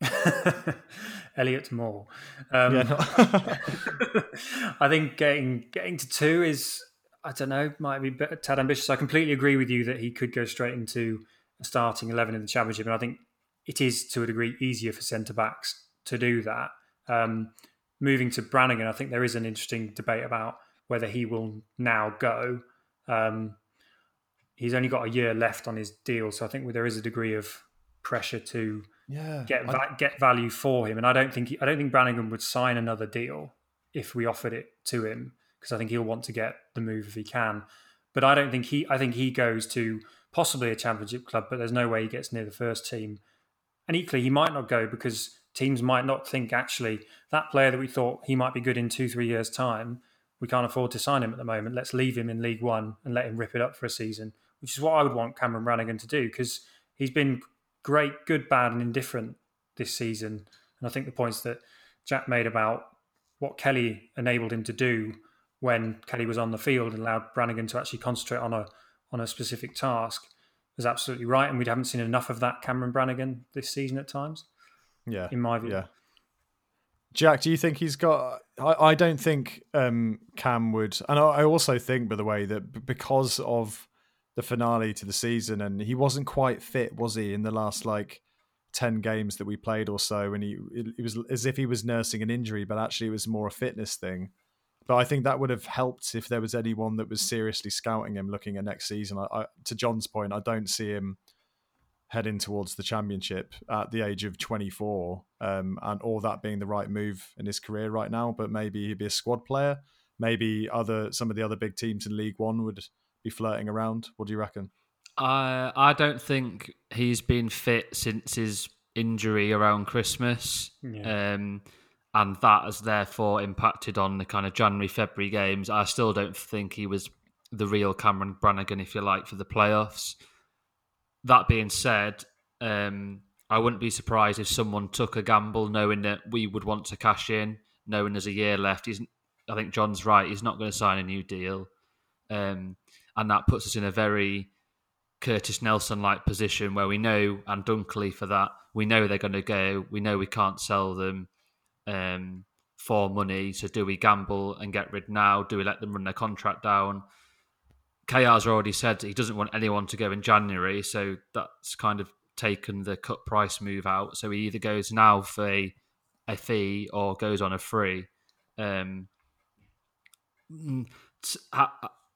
Elliott Moore. Um, Yeah, no- I think getting getting to two is I don't know might be a tad ambitious. I completely agree with you that he could go straight into a starting eleven in the championship, and I think it is to a degree easier for centre backs to do that. Um, moving to Brannigan, I think there is an interesting debate about whether he will now go. Um, he's only got a year left on his deal, so I think there is a degree of pressure to yeah, get va- get value for him. And I don't think he, I don't think Brannigan would sign another deal if we offered it to him because I think he'll want to get the move if he can. But I don't think he. I think he goes to possibly a championship club, but there's no way he gets near the first team. And equally, he might not go because teams might not think actually that player that we thought he might be good in two three years time. We can't afford to sign him at the moment. Let's leave him in League One and let him rip it up for a season, which is what I would want Cameron Brannigan to do because he's been great, good, bad, and indifferent this season. And I think the points that Jack made about what Kelly enabled him to do when Kelly was on the field and allowed Brannigan to actually concentrate on a on a specific task was absolutely right. And we haven't seen enough of that Cameron Brannigan this season at times, yeah, in my view. yeah. Jack, do you think he's got? I, I don't think um, Cam would, and I, I also think, by the way, that because of the finale to the season, and he wasn't quite fit, was he, in the last like ten games that we played or so, and he it, it was as if he was nursing an injury, but actually it was more a fitness thing. But I think that would have helped if there was anyone that was seriously scouting him, looking at next season. I, I, to John's point, I don't see him heading towards the championship at the age of 24, um, and all that being the right move in his career right now. But maybe he'd be a squad player. Maybe other some of the other big teams in League One would be flirting around. What do you reckon? I I don't think he's been fit since his injury around Christmas. Yeah. Um, and that has therefore impacted on the kind of January February games. I still don't think he was the real Cameron Brannigan, if you like, for the playoffs. That being said, um, I wouldn't be surprised if someone took a gamble, knowing that we would want to cash in, knowing there's a year left. He's, I think John's right. He's not going to sign a new deal, um, and that puts us in a very Curtis Nelson like position where we know, and Dunkley for that, we know they're going to go. We know we can't sell them um, for money. So do we gamble and get rid now? Do we let them run their contract down? KR's already said he doesn't want anyone to go in January, so that's kind of taken the cut price move out. So he either goes now for a, a fee or goes on a free. Um, mm,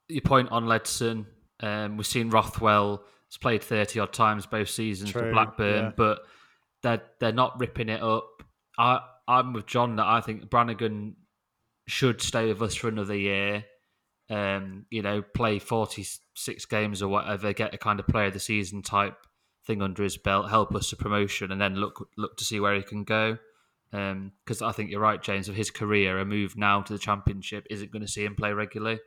your point on Ledson, um, we've seen Rothwell has played thirty odd times both seasons for Blackburn, yeah. but they're they're not ripping it up. I I'm with John that I think Brannigan should stay with us for another year. Um, you know, play forty six games or whatever, get a kind of player of the season type thing under his belt, help us to promotion, and then look look to see where he can go. Because I think you're right, James. Of his career, a move now to the championship isn't going to see him play regularly.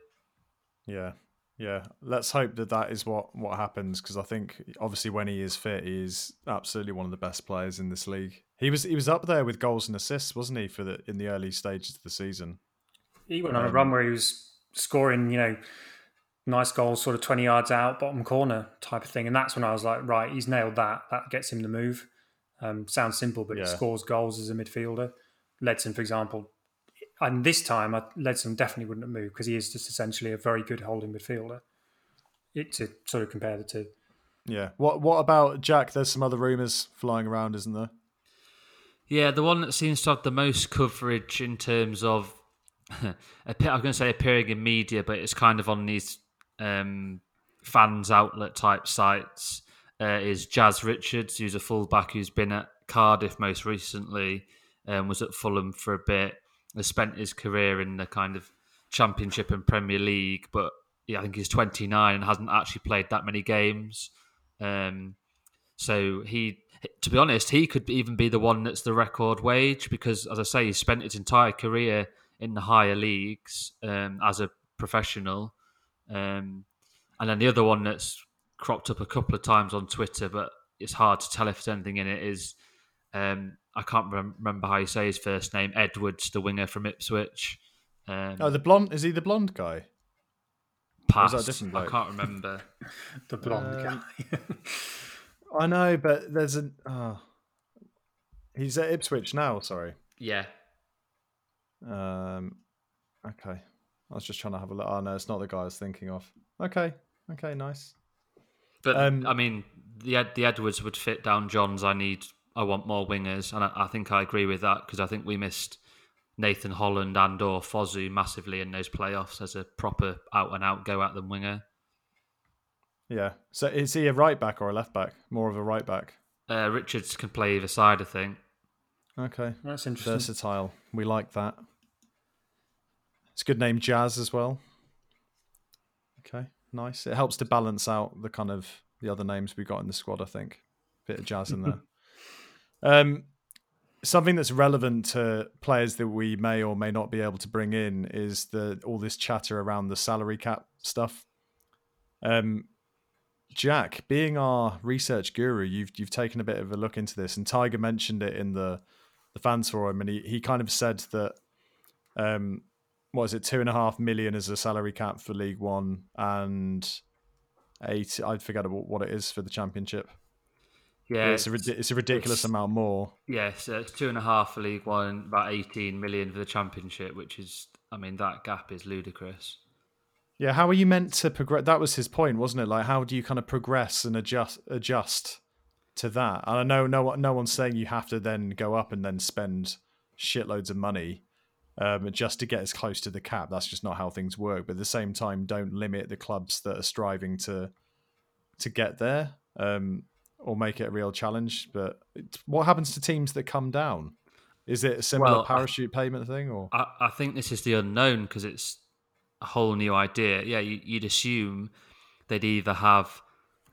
Yeah, yeah. Let's hope that that is what what happens because I think obviously when he is fit, he is absolutely one of the best players in this league. He was he was up there with goals and assists, wasn't he, for the in the early stages of the season? He went on a Um, run where he was scoring, you know, nice goals, sort of 20 yards out, bottom corner type of thing. And that's when I was like, right, he's nailed that. That gets him the move. Um, sounds simple, but Yeah. he scores goals as a midfielder. Ledson, for example, and this time, I, Ledson definitely wouldn't have moved because he is just essentially a very good holding midfielder. It to sort of compare the two. Yeah. What what about Jack? There's some other rumours flying around, isn't there? Yeah, the one that seems to have the most coverage in terms of, I was going to say appearing in media, but it's kind of on these um, fans outlet type sites, uh, is Jazz Richards, who's a fullback who's been at Cardiff most recently, um, was at Fulham for a bit, has spent his career in the kind of Championship and Premier League, but yeah, I think he's 29 and hasn't actually played that many games. Um, so he, to be honest, he could even be the one that's the record wage because, as I say, he spent his entire career in the higher leagues um, as a professional. Um, and then the other one that's cropped up a couple of times on Twitter, but it's hard to tell if there's anything in it. Is um, I can't rem- remember how you say his first name. Edwards, the winger from Ipswich. Um, Oh, the blonde is he the blonde guy? pass. was that a different I can't remember. The blonde Um, guy. I know, but there's an. Oh. He's at Ipswich now. Sorry. yeah, Um. Okay. I was just trying to have a look. Oh no, it's not the guy I was thinking of. Okay. Okay. Nice. But Um, I mean, the the Edwards would fit down John's. I need, I want more wingers, and I, I think I agree with that because I think we missed Nathan Holland and or Fosu massively in those playoffs as a proper out and out go at them winger. Yeah. So is he a right back or a left back? More of a right back. Uh, Richards can play either side, I think. Okay. That's interesting. Versatile. We like that. It's a good name, Jazz as well. Okay, nice. It helps to balance out the kind of the other names we got in the squad. I think bit of jazz in there. um, something that's relevant to players that we may or may not be able to bring in is the all this chatter around the salary cap stuff. Um, Jack, being our research guru, you've you've taken a bit of a look into this, and Tiger mentioned it in the the fans forum, and he, he kind of said that um, what is it, two and a half million as a salary cap for League One, and eight. I forget what it is for the Championship. Yeah, it's a it's a ridiculous it's- amount more. yeah, so it's two and a half for League One, about eighteen million for the Championship, which is, I mean, that gap is ludicrous. Yeah, how are you meant to progress? That was his point, wasn't it? Like, how do you kind of progress and adjust adjust to that? And I know no one- no one's saying you have to then go up and then spend shitloads of money um, just to get as close to the cap. That's just not how things work. But at the same time, don't limit the clubs that are striving to to get there. Um, or make it a real challenge. But what happens to teams that come down? Is it a similar Well, I- parachute payment thing, or I, I think this is the unknown because it's a whole new idea. Yeah, you, you'd assume they'd either have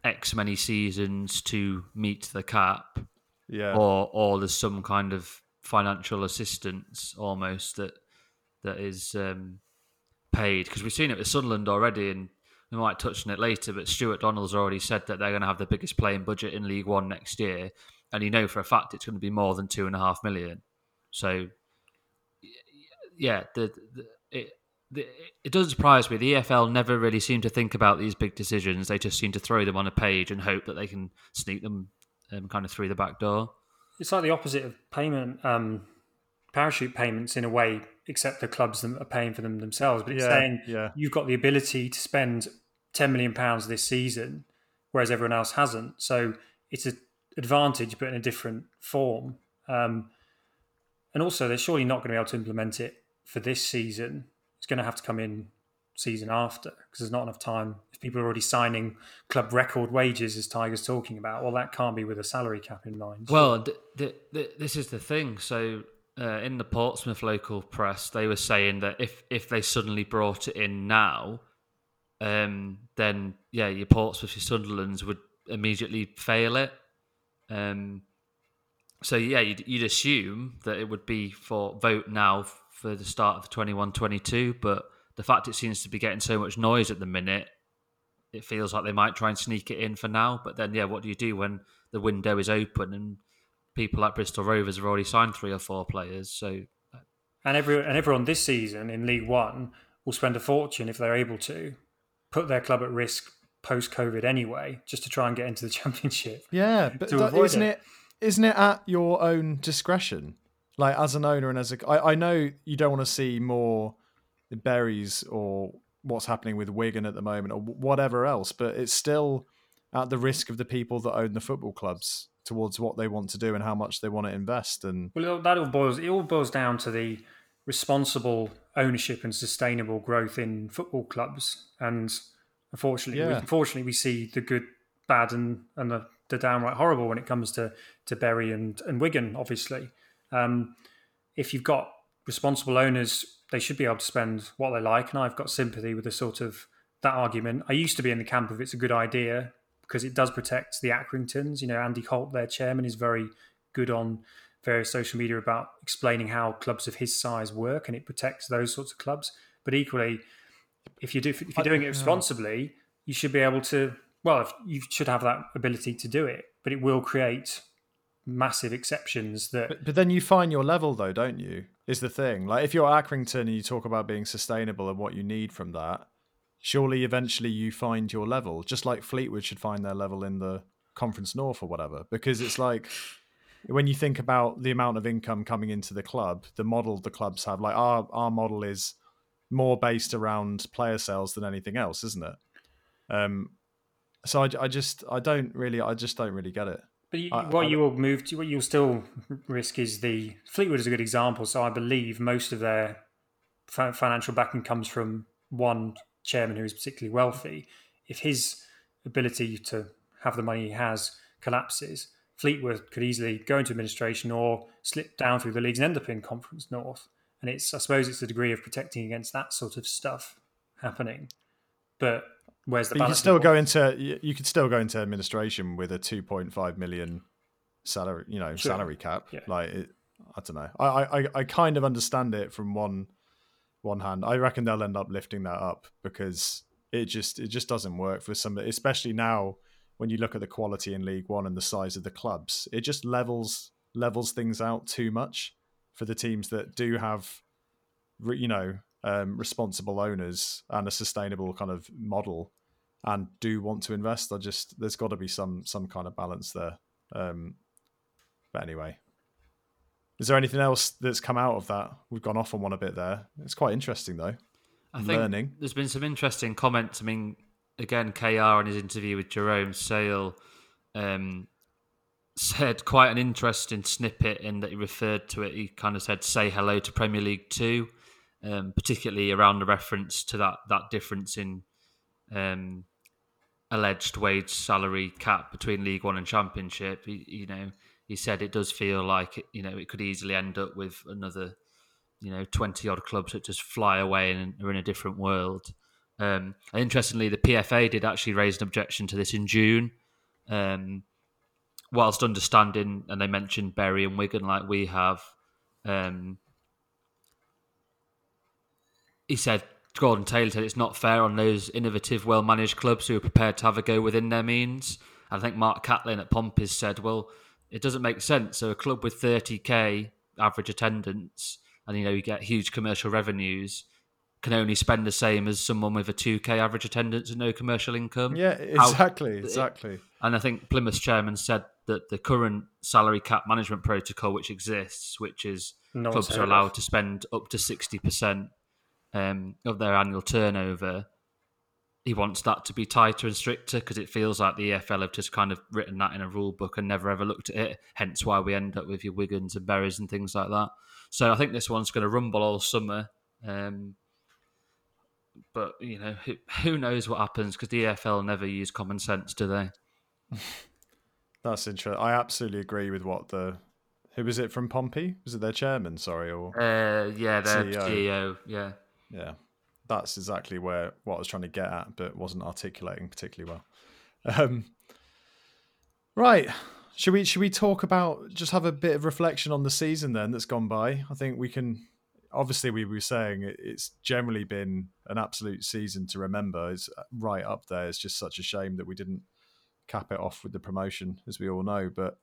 X many seasons to meet the cap, yeah, or or there's some kind of financial assistance almost that that is um, paid because we've seen it with Sunderland already, and we might touch on it later. But Stewart Donald's already said that they're going to have the biggest playing budget in League One next year, and you know for a fact it's going to be more than two and a half million. So, yeah, the, the it. It doesn't surprise me. The EFL never really seem to think about these big decisions. They just seem to throw them on a page and hope that they can sneak them um, kind of through the back door. It's like the opposite of payment, um, parachute payments in a way, except the clubs that are paying for them themselves. But it's Yeah, saying yeah. you've got the ability to spend ten million pounds this season, whereas everyone else hasn't. So it's an advantage, but in a different form. Um, and also, they're surely not going to be able to implement it for this season. It's going to have to come in season after because there's not enough time. If people are already signing club record wages, as Tiger's talking about, well, that can't be with a salary cap in mind. Well, th- th- th- this is the thing. So, uh, in the Portsmouth local press, they were saying that if if they suddenly brought it in now, um, then yeah, your Portsmouth, your Sunderland's would immediately fail it. Um, so yeah, you'd, you'd assume that it would be for vote now for the start of 21-22, but the fact it seems to be getting so much noise at the minute, it feels like they might try and sneak it in for now. But then, yeah, what do you do when the window is open and people like Bristol Rovers have already signed three or four players? So uh, and every and everyone this season in League One will spend a fortune if they're able to put their club at risk post COVID anyway, just to try and get into the Championship. Yeah, but to that- avoid isn't it. it. Isn't it at your own discretion? Like as an owner and as a, I, I know you don't want to see more Burys or what's happening with Wigan at the moment or whatever else, but it's still at the risk of the people that own the football clubs towards what they want to do and how much they want to invest. And Well, that all boils it all boils down to the responsible ownership and sustainable growth in football clubs. And unfortunately, we, unfortunately, we see the good, bad, and and the, the downright horrible when it comes to to Bury and and Wigan. Obviously, um, if you've got responsible owners, they should be able to spend what they like. And I've got sympathy with the sort of that argument. I used to be in the camp of it's a good idea because it does protect the Accringtons. You know, Andy Holt, their chairman, is very good on various social media about explaining how clubs of his size work, and it protects those sorts of clubs. But equally, if you do if you're doing it uh, responsibly, you should be able to. Well, you should have that ability to do it, but it will create massive exceptions that but, but then you find your level though, don't you? Is the thing. Like if you're Accrington and you talk about being sustainable and what you need from that, surely eventually you find your level, just like Fleetwood should find their level in the Conference North or whatever. Because it's like when you think about the amount of income coming into the club, the model the clubs have, like our our model is more based around player sales than anything else, isn't it? Um, so I, I just I don't really I just don't really get it. But you, I- what I- you will move to, what you'll still risk is the Fleetwood is a good example. So I believe most of their fi- financial backing comes from one chairman who is particularly wealthy. If his ability to have the money he has collapses, Fleetwood could easily go into administration or slip down through the leagues and end up in Conference North. And it's I suppose it's a degree of protecting against that sort of stuff happening. But where's the But you could balance? still go into you, could still go into administration with a 2.5 million salary, you know, Sure. salary cap. Yeah. Like it, I don't know. I, I I kind of understand it from one one hand. I reckon they'll end up lifting that up because it just it just doesn't work for some, especially now when you look at the quality in League One and the size of the clubs. It just levels levels things out too much for the teams that do have, you know, um, responsible owners and a sustainable kind of model and do want to invest. I just there's got to be some some kind of balance there. Um, but anyway, is there anything else that's come out of that? We've gone off on one a bit there. It's quite interesting though. I think Learning. there's been some interesting comments. I mean, again, KR in his interview with Jerome Sale um, said quite an interesting snippet in that he referred to it. He kind of said, "Say hello to Premier League Two," um, particularly around the reference to that that difference in um, alleged wage salary cap between League One and Championship, he, you know, he said it does feel like you know it could easily end up with another, you know, twenty odd clubs that just fly away and are in a different world. Um, and interestingly, the PFA did actually raise an objection to this in June, um, whilst understanding, and they mentioned Bury and Wigan like we have. Um, he said Gordon Taylor said it's not fair on those innovative, well managed clubs who are prepared to have a go within their means. I think Mark Catlin at Pompey's said, well, it doesn't make sense. So a club with 30k average attendance and you know you get huge commercial revenues can only spend the same as someone with a 2k average attendance and no commercial income. Yeah, exactly, How, exactly. And I think Plymouth's chairman said that the current salary cap management protocol which exists, which is Not clubs are allowed to spend up to 60% um, of their annual turnover, he wants that to be tighter and stricter because it feels like the EFL have just kind of written that in a rule book and never ever looked at it. Hence why we end up with your Wigans and Burys and things like that. So I think this one's going to rumble all summer. Um, but you know, who, who knows what happens because the EFL never use common sense, do they? That's interesting. I absolutely agree with what the who was it from Pompey? Was it their chairman? Sorry, or uh, yeah, their CEO. CEO. Yeah, yeah, that's exactly where what I was trying to get at, but wasn't articulating particularly well. Um, right, should we should we talk about just have a bit of reflection on the season then that's gone by? I think we can. Obviously, we were saying it's generally been an absolute season to remember. It's right up there. It's just such a shame that we didn't cap it off with the promotion, as we all know. But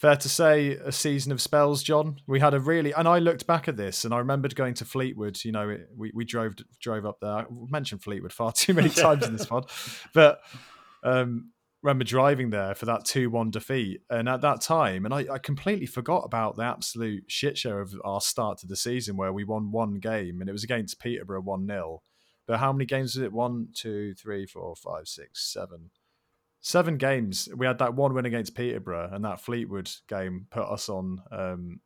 Fair to say, a season of spells, John. We had a really, and I looked back at this, and I remembered going to Fleetwood. You know, we, we drove drove up there. I mentioned Fleetwood far too many times in this pod, but um, remember driving there for that two one defeat, and at that time, and I, I completely forgot about the absolute shit show of our start to the season where we won one game, and it was against Peterborough one 0 But how many games was it? One, two, three, four, five, six, seven seven games. We had that one win against Peterborough, and that Fleetwood game put us on, um,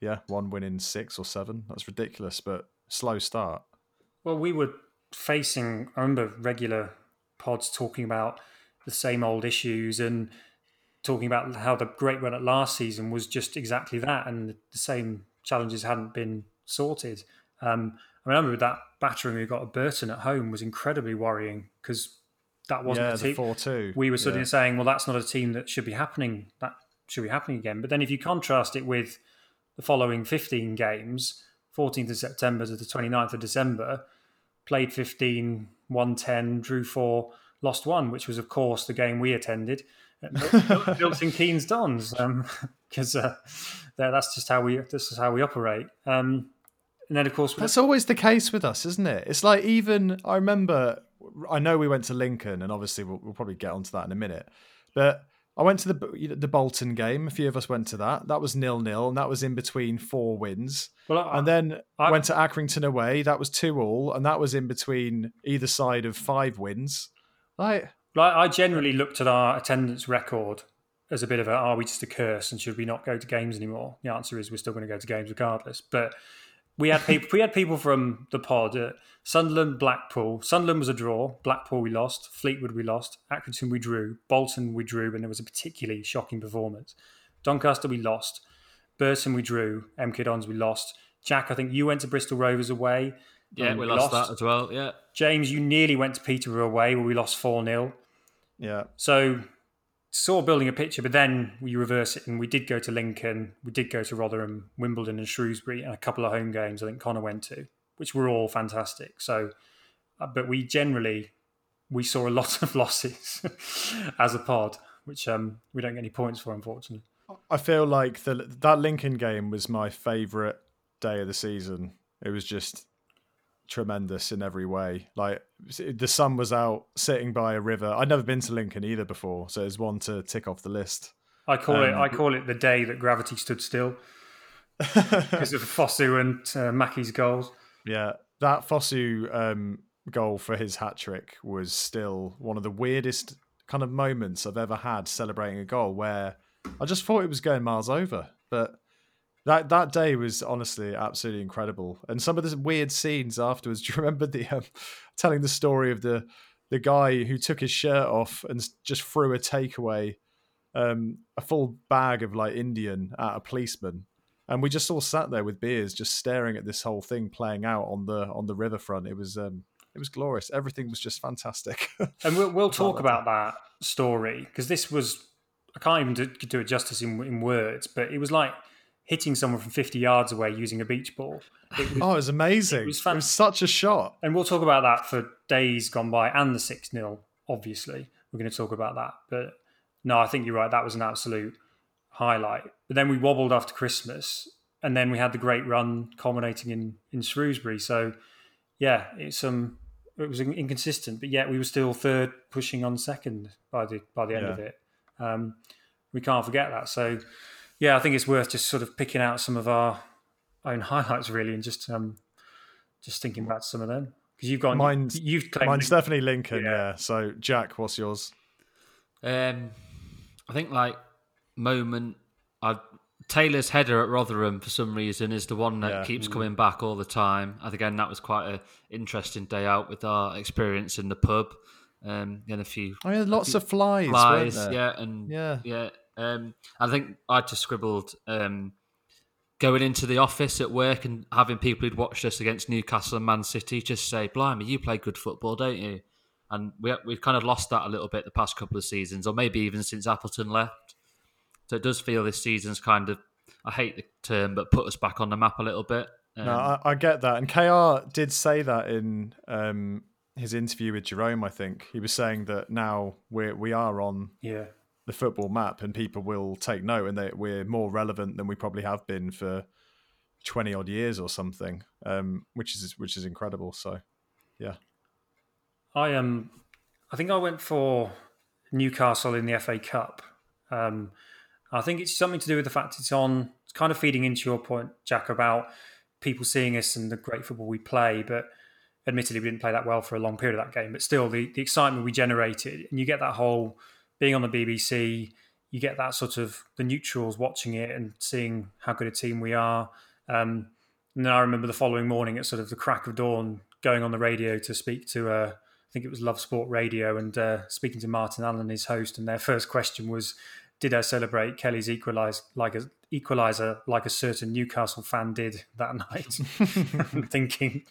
yeah, one win in six or seven. That's ridiculous, but slow start. Well, we were facing. I remember regular pods talking about the same old issues and talking about how the great run at last season was just exactly that, and the same challenges hadn't been sorted. Um, I remember that battering we got at Burton at home was incredibly worrying because that wasn't yeah, a team. Four two. We were suddenly yeah. saying, well, that's not a team that should be happening. That should be happening again. But then if you contrast it with the following 15 games, 14th of September to the 29th of December, played 15, won 10, drew four, lost one, which was, of course, the game we attended at Milton Keynes Dons, because um, uh, that's just how we this is how we operate. Um, and then, of course, that's always the case with us, isn't it? It's like even I remember I know we went to Lincoln, and obviously we'll, we'll, probably get onto that in a minute. But I went to the the Bolton game. A few of us went to that. That was nil nil, and that was in between four wins. Well, I, and then I, went to Accrington away. That was two all, and that was in between either side of five wins. Like, like I generally looked at our attendance record as a bit of a are we just a curse and should we not go to games anymore? The answer is we're still going to go to games regardless. But we had people we had people from the pod at Sunderland, Blackpool. Sunderland was a draw. Blackpool we lost. Fleetwood we lost. Accrington we drew. Bolton we drew, and there was a particularly shocking performance. Doncaster we lost. Burton we drew. MK Dons we lost. Jack, I think you went to Bristol Rovers away. Yeah, um, we, we lost, lost, that as well. Yeah. James, you nearly went to Peterborough away where we lost 4 0. Yeah. So saw building a picture, but then we reverse it and we did go to Lincoln, we did go to Rotherham, Wimbledon, and Shrewsbury, and a couple of home games I think Connor went to, which were all fantastic. So, uh, but we generally we saw a lot of losses as a pod, which um, we don't get any points for, unfortunately. I feel like the that Lincoln game was my favourite day of the season. It was just tremendous in every way. Like the sun was out sitting by a river. I'd never been to Lincoln either before, so it's one to tick off the list. I call um, it I call it the day that gravity stood still because of Fosu and uh, Mackie's goals. Yeah, that Fosu um, goal for his hat trick was still one of the weirdest kind of moments I've ever had celebrating a goal where I just thought it was going miles over, but that that day was honestly absolutely incredible, and some of the weird scenes afterwards. Do you remember the um, telling the story of the the guy who took his shirt off and just threw a takeaway, um, a full bag of like Indian at a policeman, and we just all sat there with beers, just staring at this whole thing playing out on the on the riverfront. It was um, it was glorious. Everything was just fantastic. and we'll, we'll talk about that story because this was I can't even do, do it justice in, in words, but it was like hitting someone from 50 yards away using a beach ball. It was, oh, it was amazing. It was, fan- it was, such a shot. And we'll talk about that for days gone by and the 6 0, obviously. We're going to talk about that. But no, I think you're right. That was an absolute highlight. But then we wobbled after Christmas and then we had the great run culminating in, in Shrewsbury. So, yeah, it's um, it was inconsistent, but yet we were still third, pushing on second by the by the end yeah. of it. Um, we can't forget that. So, yeah, I think it's worth just sort of picking out some of our own highlights really, and just um, just thinking about some of them because you've got mine's you've mine's Lincoln. definitely Lincoln. Yeah. yeah. So, Jack, what's yours? Um, I think like moment. I Taylor's header at Rotherham for some reason is the one that yeah. keeps mm. coming back all the time. And again, that was quite an interesting day out with our experience in the pub. Um, and a few. I yeah, lots few of flies. Flies, yeah, and yeah, yeah. Um, I think I just scribbled um, going into the office at work and having people who'd watched us against Newcastle and Man City just say, "Blimey, you play good football, don't you?" And we we've kind of lost that a little bit the past couple of seasons, or maybe even since Appleton left. So it does feel this season's kind of, I hate the term, but put us back on the map a little bit. Um, no, I, I, get that. And KR did say that in um, his interview with Jerome, I think. He was saying that now we're, we are on yeah. The football map and people will take note and that we're more relevant than we probably have been for 20 odd years or something, um, which is which is incredible. So, yeah. I um, I think I went for Newcastle in the FA Cup. Um, I think it's something to do with the fact it's on. It's kind of feeding into your point, Jack, about people seeing us and the great football we play. But admittedly, we didn't play that well for a long period of that game. But still, the, the excitement we generated, and you get that whole being on the BBC, you get that sort of the neutrals watching it and seeing how good a team we are. Um, and then I remember the following morning at sort of the crack of dawn, going on the radio to speak to, uh, I think it was Love Sport Radio, and uh, speaking to Martin Allen, his host. And their first question was, did I celebrate Kelly's equalize like a equalizer like a certain Newcastle fan did that night? Thinking,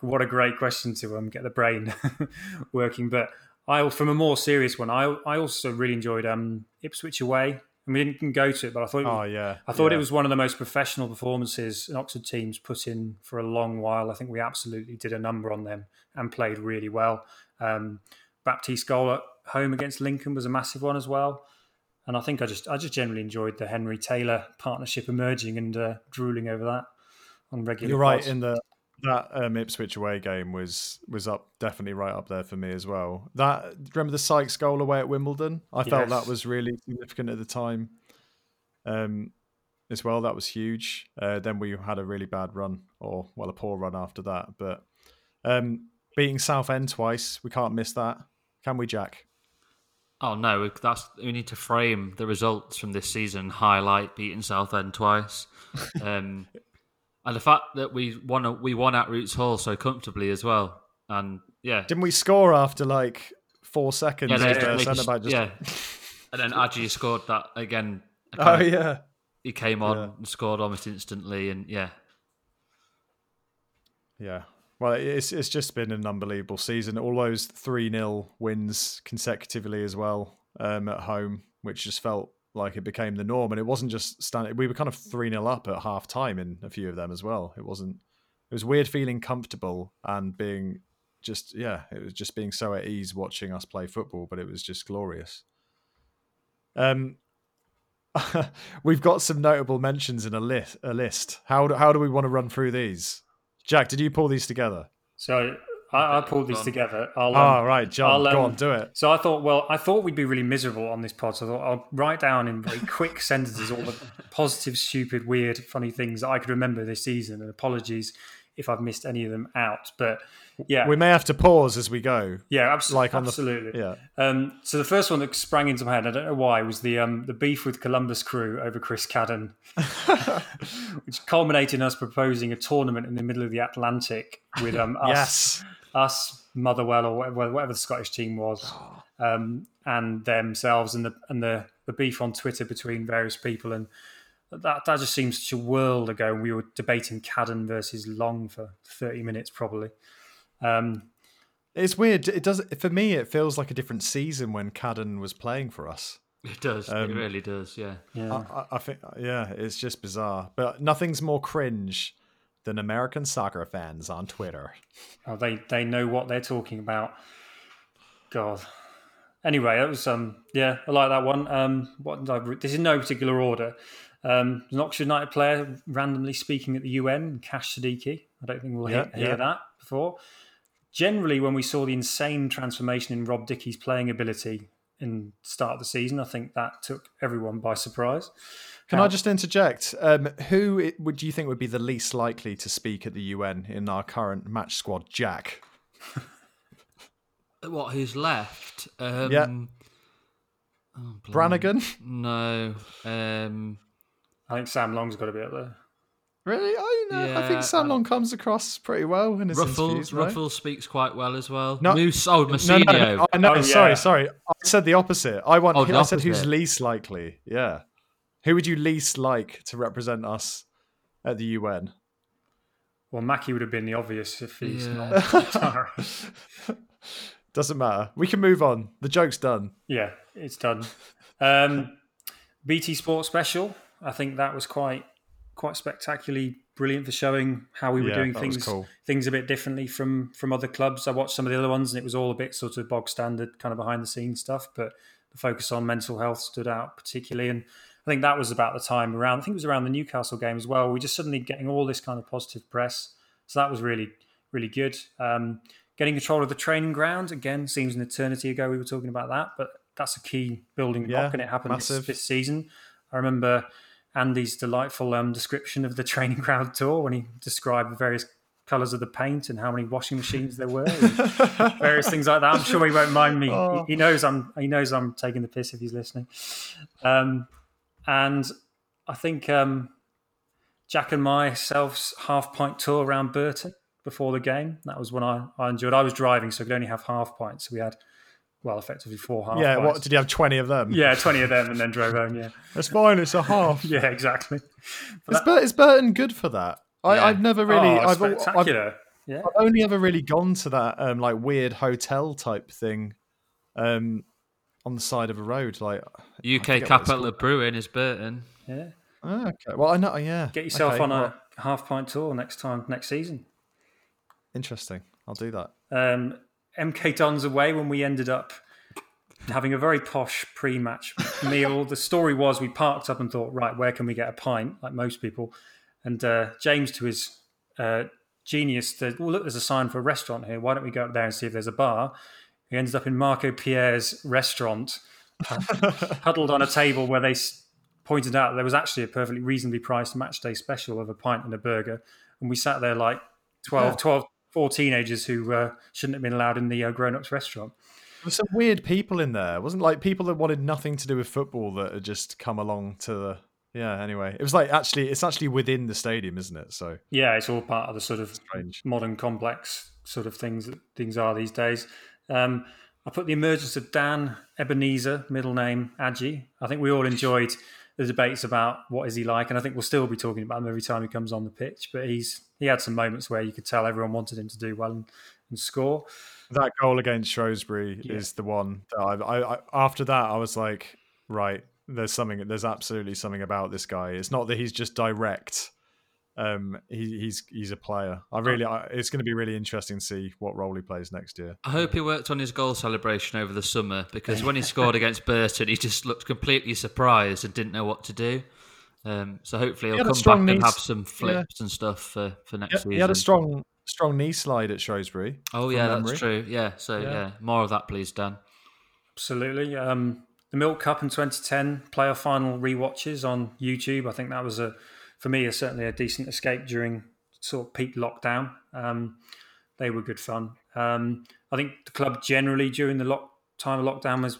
what a great question to um, get the brain working. But I, from a more serious one, I I also really enjoyed um, Ipswich away. And we didn't go to it, but I thought. Oh yeah, I thought yeah. it was one of the most professional performances an Oxford team's put in for a long while. I think we absolutely did a number on them and played really well. Um, Baptiste goal at home against Lincoln was a massive one as well and I think I just I just generally enjoyed the Henry Taylor partnership emerging and uh, drooling over that on regular. You're right in the that um, Ipswich away game was was up definitely right up there for me as well. That remember the Sykes goal away at Wimbledon? I felt that was really significant at the time. Um, as well, that was huge. Uh, then we had a really bad run, or well, a poor run after that. But um, beating Southend twice, we can't miss that, can we, Jack? Oh no, that's we need to frame the results from this season. Highlight beating Southend twice, um, and the fact that we won we won at Roots Hall so comfortably as well. And yeah, didn't we score after like four seconds? Yeah, they, they just, just... yeah. and then Agyei scored that again. Oh yeah, he came on yeah. and scored almost instantly, and yeah, yeah. Well, it's it's just been an unbelievable season. All those three 0 wins consecutively as well um, at home, which just felt like it became the norm. And it wasn't just standing. We were kind of three 0 up at half time in a few of them as well. It wasn't. It was weird feeling comfortable and being just yeah. It was just being so at ease watching us play football, but it was just glorious. Um, we've got some notable mentions in a list. A list. How do, how do we want to run through these? Jack, did you pull these together? So I, I pulled these together. I'll, um, oh, right, John, um, go on, do it. So I thought, well, I thought we'd be really miserable on this pod. So I thought I'll write down in very quick sentences all the positive, stupid, weird, funny things that I could remember this season. And apologies if I've missed any of them out. But yeah, we may have to pause as we go. Yeah, absolutely. Like absolutely. The, yeah. Um, so the first one that sprang into my head, I don't know why, was the um, the beef with Columbus Crew over Chris Cadden, which culminated in us proposing a tournament in the middle of the Atlantic with um, us, yes. Us Motherwell or whatever, whatever the Scottish team was, um, and themselves, and the and the the beef on Twitter between various people, and that that just seems such a world ago. We were debating Cadden versus Long for thirty minutes, probably. Um, It's weird. It does for me. It feels like a different season when Cadden was playing for us. It does. Um, it really does. Yeah. yeah, I, I, I think, yeah, it's just bizarre. But nothing's more cringe than American soccer fans on Twitter. oh, they they know what they're talking about. God. Anyway, that was um yeah, I like that one. Um, what I, this is no particular order. Um, an Oxford United player randomly speaking at the UN, Kash Siddiqi. I don't think we'll Yeah, hear, hear yeah. that before. Generally, when we saw the insane transformation in Rob Dickie's playing ability in start of the season, I think that took everyone by surprise. Can How- I just interject? Um, who would do you think would be the least likely to speak at the UN in our current match squad? Jack. What? Who's left? Um, Yeah. oh, blimey. Brannagan? No. Um, I think Sam Long's got to be up there. Really? I, know, I think Sam Long comes across pretty well in his interviews. Right? Ruffels speaks quite well as well. No- Moose. Oh, No, no, Mousinho. no, I know. Oh, Sorry, yeah. sorry. I said the opposite. I want. Oh, the I said who's least likely. Yeah. Who would you least like to represent us at the UN? Well, Mackie would have been the obvious if he's Yeah. not. Doesn't matter. We can move on. The joke's done. Yeah, it's done. Um, BT Sports Special. I think that was quite quite spectacularly brilliant for showing how we were Yeah, doing things cool. things a bit differently from from other clubs. I watched some of the other ones, and it was all a bit sort of bog standard, kind of behind the scenes stuff. But the focus on mental health stood out particularly, and I think that was about the time around. I think it was around the Newcastle game as well. We were just suddenly getting all this kind of positive press, so that was really really good. Um, getting control of the training ground again seems an eternity ago. We were talking about that, but that's a key building block, Yeah, and it happened this, massive. this season. I remember Andy's delightful um, description of the training ground tour when he described the various colours of the paint and how many washing machines there were, and various things like that. I'm sure he won't mind me. Oh. He, he knows I'm. He knows I'm taking the piss if he's listening. Um, and I think um, Jack and myself's half pint tour around Burton before the game. That was when I, I enjoyed. I was driving, so I could only have half pints. So we had, well, effectively four half. yeah. pints. What did you have? Twenty of them? Yeah, twenty of them, and then drove home. Yeah, That's fine. It's a half. yeah, exactly. Is, Bur- is Burton good for that? I, Yeah. I've never really. oh, I've, al- I've, spectacular. yeah, I've only ever really gone to that um, like weird hotel type thing, um, on the side of a road. Like UK forget what it's capital of brewing is Burton. yeah. Oh, okay. Well, I know. Yeah. Get yourself Okay, on well, a half pint tour next time, next season. Interesting. I'll do that. um, MK Dons away when we ended up having a very posh pre-match meal. The story was we parked up and thought, right, where can we get a pint? Like most people, and uh, James, to his uh, genius, said, "Well, look, there's a sign for a restaurant here. Why don't we go up there and see if there's a bar?" He ended up in Marco Pierre's restaurant, huddled on a table where they pointed out there was actually a perfectly reasonably priced match day special of a pint and a burger, and we sat there like 12, Yeah. 12 four teenagers who uh, shouldn't have been allowed in the uh, grown-ups restaurant. There were some weird people in there. It wasn't like people that wanted nothing to do with football that had just come along to the. Yeah. Anyway, it was like actually, it's actually within the stadium, isn't it? So Yeah, it's all part of the sort of strange. modern complex sort of things that things are these days. Um, I put the emergence of Dan Ebenezer, middle name Adji. I think we all enjoyed the debates about what is he like, and I think we'll still be talking about him every time he comes on the pitch. But he's he had some moments where you could tell everyone wanted him to do well and, and score. That goal against Shrewsbury Yeah. is the one that I, I, I. After that, I was like, right. There's something. There's absolutely something about this guy. It's not that he's just direct. Um, he, he's he's a player. I really. I, it's going to be really interesting to see what role he plays next year. I hope he worked on his goal celebration over the summer because when he scored against Burton, he just looked completely surprised and didn't know what to do. Um, so hopefully He he'll had come strong back and have some flips and stuff for, for next Yeah, season. he had a strong strong knee slide at Shrewsbury. oh from yeah, memory. that's true. Yeah, so Yeah. yeah. more of that, please, Dan. Absolutely. Um, the Milk Cup in 2010 playoff final rewatches on YouTube. I think that was a, for me, a, certainly a decent escape during sort of peak lockdown. Um, they were good fun. Um, I think the club generally during the lock, time of lockdown was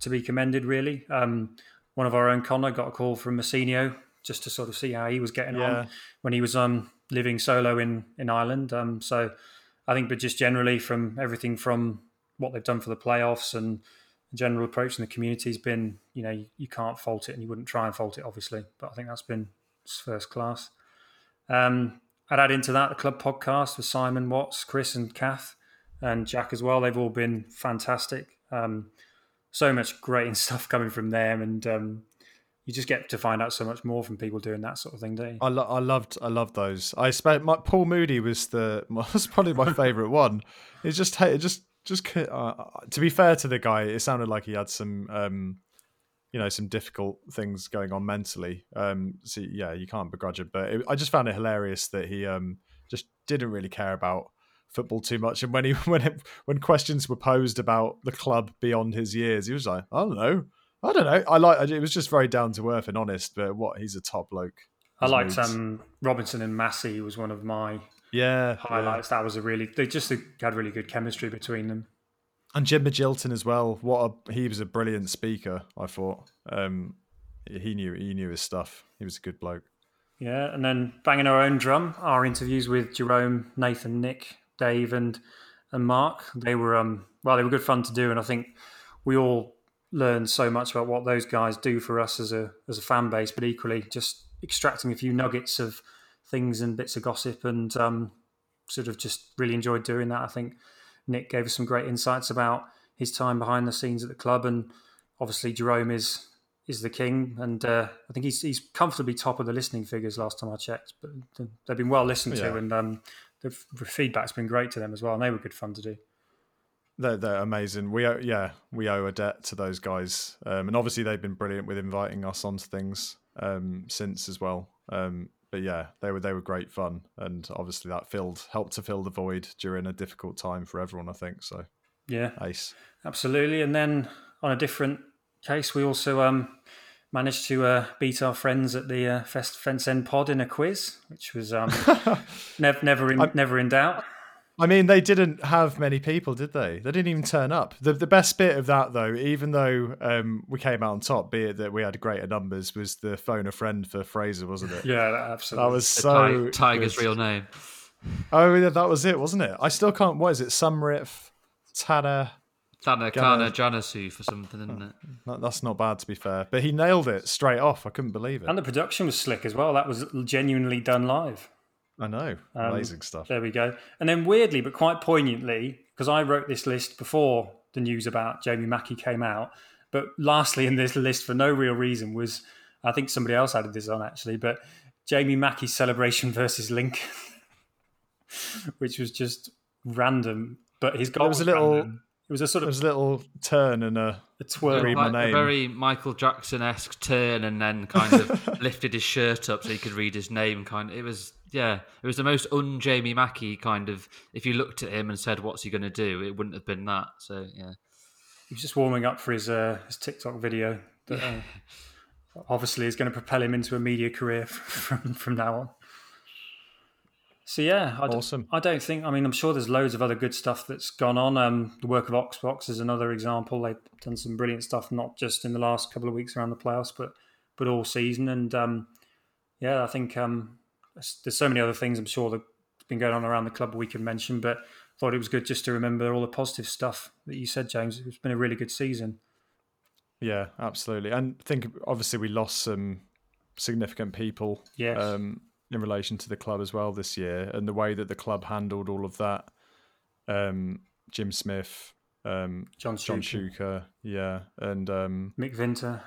to be commended. Really, um, one of our own Connor got a call from Mousinho just to sort of see how he was getting Yeah. on when he was um, living solo in in Ireland. Um, so I think, but just generally from everything from what they've done for the playoffs and the general approach in the community has been, you know, you, you can't fault it and you wouldn't try and fault it, obviously. But I think that's been first class. Um, I'd add into that the club podcast with Simon Watts, Chris, and Kath, and Jack as well. They've all been fantastic. Um, so much great stuff coming from them, and um, you just get to find out so much more from people doing that sort of thing, don't you? I, lo- I loved I loved those. I spent my Paul Moody was the was probably my favorite one. It just it just just uh, to be fair to the guy, it sounded like he had some um, you know some difficult things going on mentally. Um, so yeah, you can't begrudge it. But it, I just found it hilarious that he um, just didn't really care about football too much. And when he when it, when questions were posed about the club beyond his years, he was like, I don't know, I don't know. I like it was just very down to earth and honest. But what he's a top bloke. I liked um, Robinson and Massey was one of my yeah highlights. Yeah. That was a really they just had really good chemistry between them. And Jim Magilton as well. What a, he was a brilliant speaker. I thought um, he knew he knew his stuff. He was a good bloke. Yeah, and then banging our own drum, our interviews with Jerome, Nathan, Nick, Dave, and and Mark. They were um well, they were good fun to do, and I think we all learned so much about what those guys do for us as a as a fan base, but equally just extracting a few nuggets of things and bits of gossip, and um, sort of just really enjoyed doing that. I think Nick gave us some great insights about his time behind the scenes at the club, and obviously Jerome is is the king, and uh, I think he's he's comfortably top of the listening figures last time I checked. But they've been well listened Yeah. to, and um, the, feedback's been great to them as well, and they were good fun to do. They're, they're amazing. We owe, yeah, we owe a debt to those guys, um, and obviously they've been brilliant with inviting us onto things um, since as well. Um, but yeah, they were they were great fun, and obviously that filled helped to fill the void during a difficult time for everyone. I think so. Yeah, Ace. absolutely. And then on a different case, we also um, managed to uh, beat our friends at the uh, Fest Fence End Pod in a quiz, which was um, never never in, never in doubt. I mean, they didn't have many people, did they? They didn't even turn up. The the best bit of that, though, even though um, we came out on top, be it that we had greater numbers, was the phone a friend for Fraser, wasn't it? Yeah, absolutely. That was The so Ti- Tiger's good. real name. Oh, yeah, that was it, wasn't it? I still can't. What is it? Sumrif, Tana. Tana Gonna- Kana Janasu for something, isn't it? That- That's not bad, to be fair. But he nailed it straight off. I couldn't believe it. and the production was slick as well. That was genuinely done live. I know. Um, Amazing stuff. There we go. And then weirdly, but quite poignantly, because I wrote this list before the news about Jamie Mackie came out. But lastly, in this list, for no real reason, was I think somebody else added this on actually, but Jamie Mackie's celebration versus Lincoln, which was just random. But his goal It was a little- random. It was a sort of was a little turn and a. a twirl. Read my Like a name. very Michael Jackson esque turn, and then kind of lifted his shirt up so he could read his name. Kind, of, it was yeah, it was the most un Jamie Mackie kind of. If you looked at him and said, "What's he going to do?" It wouldn't have been that. So yeah, He was just warming up for his uh, his TikTok video that uh, obviously is going to propel him into a media career from from now on. So yeah, I, d- Awesome. I don't think. I mean, I'm sure there's loads of other good stuff that's gone on. Um, the work of OxVox is another example. They've done some brilliant stuff, not just in the last couple of weeks around the playoffs, but but all season. And um, yeah, I think um, there's, so many other things. I'm sure that's been going on around the club we can mention, but thought it was good just to remember all the positive stuff that you said, James. It's been a really good season. Yeah, absolutely. And think obviously we lost some significant people Yes. um, in relation to the club as well this year, and the way that the club handled all of that. Um, Jim Smith, um, John John Shuker, Shuker, yeah, and um, Mick Vinter.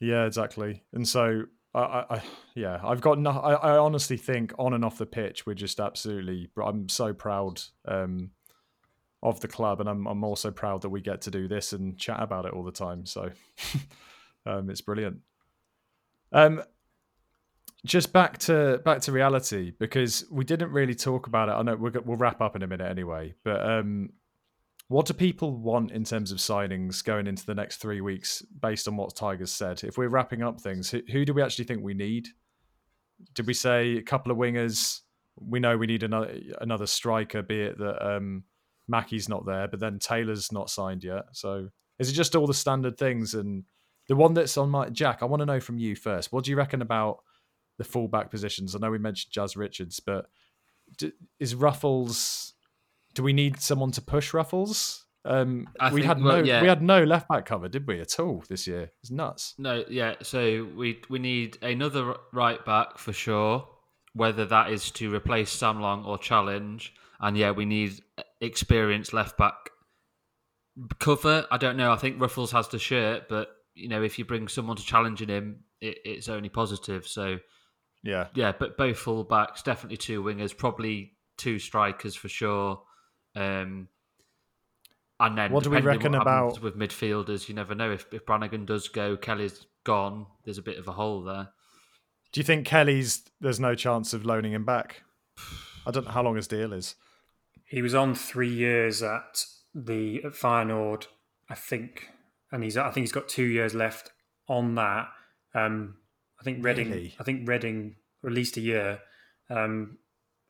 yeah, exactly. And so, I, I, I yeah, I've got no. I, I honestly think on and off the pitch, we're just absolutely. I'm so proud um, of the club, and I'm I'm also proud that we get to do this and chat about it all the time. So, um, it's brilliant. Um, just back to back to reality because we didn't really talk about it. I know we'll, wrap up in a minute anyway, but um, what do people want in terms of signings going into the next three weeks based on what Tigers said? If we're wrapping up things, who, who do we actually think we need? Did we say a couple of wingers? We know we need another another striker, be it that um, Mackie's not there, but then Taylor's not signed yet. So is it just all the standard things? And the one that's on my Jack, I want to know from you first. What do you reckon about the fullback positions? I know we mentioned Jazz Richards, but d- is Ruffels do we need someone to push Ruffels? Um, we think- had well, no yeah. we had no left back cover, did we at all this year? It's nuts. No, yeah. So we we need another right back for sure. Whether that is to replace Sam Long or challenge, and yeah, we need experienced left back cover. I don't know. I think Ruffels has the shirt, but you know, if you bring someone to challenging him, it, it's only positive. So Yeah, yeah, but both full backs, definitely two wingers, probably two strikers for sure. Um, and then What do we depending reckon about- with midfielders? You never know if, if Brannagan does go, Kelly's gone. There's a bit of a hole there. Do you think Kelly's there's no chance of loaning him back? I don't know how long his deal is. He was on three years at the at Feyenoord, I think, and he's I think he's got two years left on that. Um, I think Reading, Really? I think Reading, or at least a year. Um,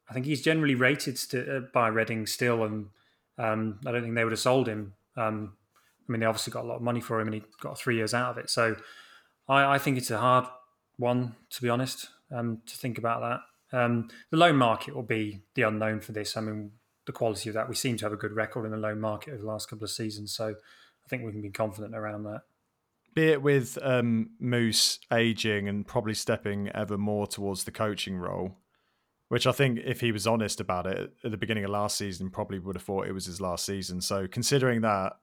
I think he's generally rated st- uh, by Reading still, and um, I don't think they would have sold him. Um, I mean, they obviously got a lot of money for him, and he got three years out of it. So, I, I think it's a hard one to be honest um, to think about that. Um, the loan market will be the unknown for this. I mean, the quality of that we seem to have a good record in the loan market over the last couple of seasons, so I think we can be confident around that. Be it with um, Moose aging and probably stepping ever more towards the coaching role, which I think if he was honest about it at the beginning of last season, probably would have thought it was his last season. So considering that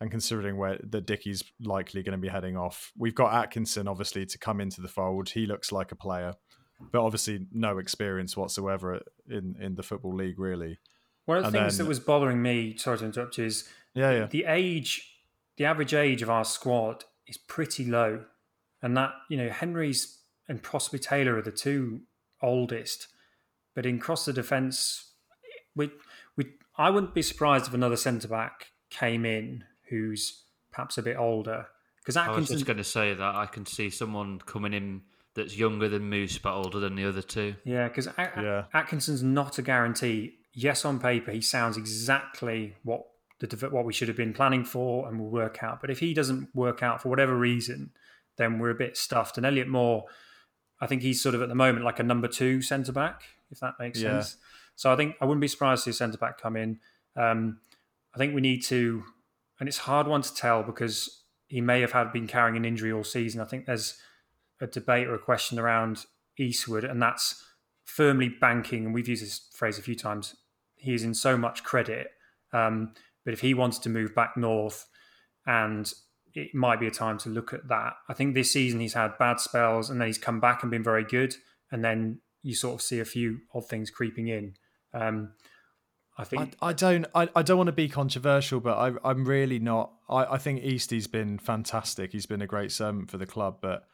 and considering where the Dickie's likely going to be heading off, we've got Atkinson obviously to come into the fold. He looks like a player, but obviously no experience whatsoever in in the football league really. One of the And things then- that was bothering me, sorry to interrupt you, is Yeah, yeah. the age, the average age of our squad is pretty low, and that you know Henry's and possibly Taylor are the two oldest, but in cross the defence, we we I wouldn't be surprised if another centre back came in who's perhaps a bit older because I was just going to say that I can see someone coming in that's younger than Moose but older than the other two. Yeah, because Yeah. Atkinson's not a guarantee. Yes, on paper he sounds exactly what the what we should have been planning for, and will work out. But if he doesn't work out for whatever reason, then we're a bit stuffed. And Elliott Moore, I think he's sort of at the moment like a number two centre back, if that makes Yeah. sense. So I think I wouldn't be surprised to see a centre back come in. Um, I think we need to, and it's a hard one to tell because he may have had been carrying an injury all season. I think there's a debate or a question around Eastwood, and that's firmly banking. And we've used this phrase a few times. He is in so much credit, um, but if he wanted to move back north, and it might be a time to look at that. I think this season he's had bad spells, and then he's come back and been very good, and then you sort of see a few odd things creeping in. Um, I I, think I don't I, I don't want to be controversial, but I, I'm really not. I, I think Eastie's been fantastic. He's been a great servant for the club, but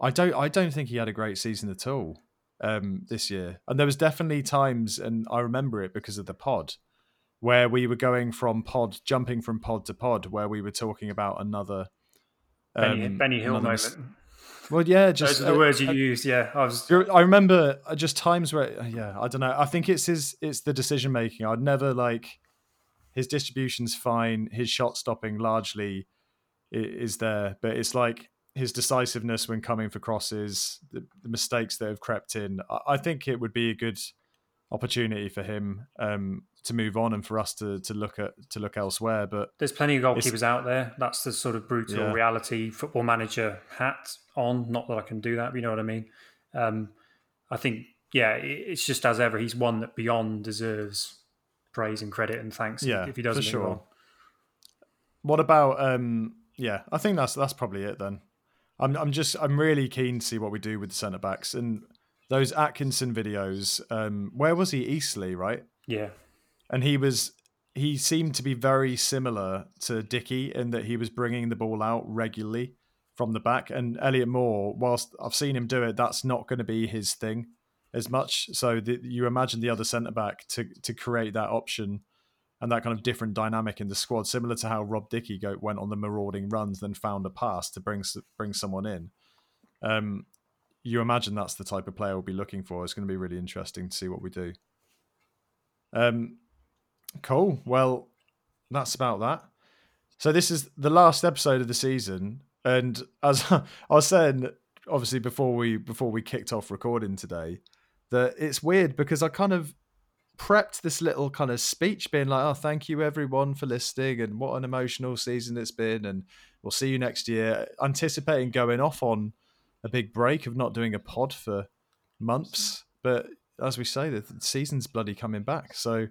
I don't I don't think he had a great season at all um, this year. And there was definitely times, and I remember it because of the pod, where we were going from pod, jumping from pod to pod, where we were talking about another. Benny, um, Benny Hill another moment. Well, yeah, just Those are the uh, words you uh, used. Yeah, I was. I remember uh, just times where, yeah, I don't know. I think it's his, it's the decision making. I'd never like his distribution's fine. His shot stopping largely is there, but it's like his decisiveness when coming for crosses, the, the mistakes that have crept in. I, I think it would be a good opportunity for him um, to move on and for us to to look at to look elsewhere. But There's plenty of goalkeepers out there. That's the sort of brutal Yeah. reality football manager hat on. Not that I can do that, but you know what I mean. Um, I think, yeah, it's just as ever. He's one that beyond deserves praise and credit and thanks. Yeah, if he doesn't for sure. well. What about um yeah, I think that's that's probably it then. I'm I'm just I'm really keen to see what we do with the centre backs and those Atkinson videos, um where was he? Eastleigh, right? Yeah, And he was he seemed to be very similar to Dickie in that he was bringing the ball out regularly from the back. And Elliott Moore, whilst I've seen him do it, that's not going to be his thing as much. So the, you imagine the other centre back to to create that option and that kind of different dynamic in the squad, similar to how Rob Dickie go, went on the marauding runs, then found a pass to bring bring someone in. Um, you imagine that's the type of player we'll be looking for. It's going to be really interesting to see what we do. Um, cool. Well, that's about that. So this is the last episode of the season, and as I was saying, obviously before we before we kicked off recording today, that it's weird because I kind of prepped this little kind of speech, being like, "Oh, thank you everyone for listening, and what an emotional season it's been, and we'll see you next year." Anticipating going off on a big break of not doing a pod for months, but as we say, the season's bloody coming back. So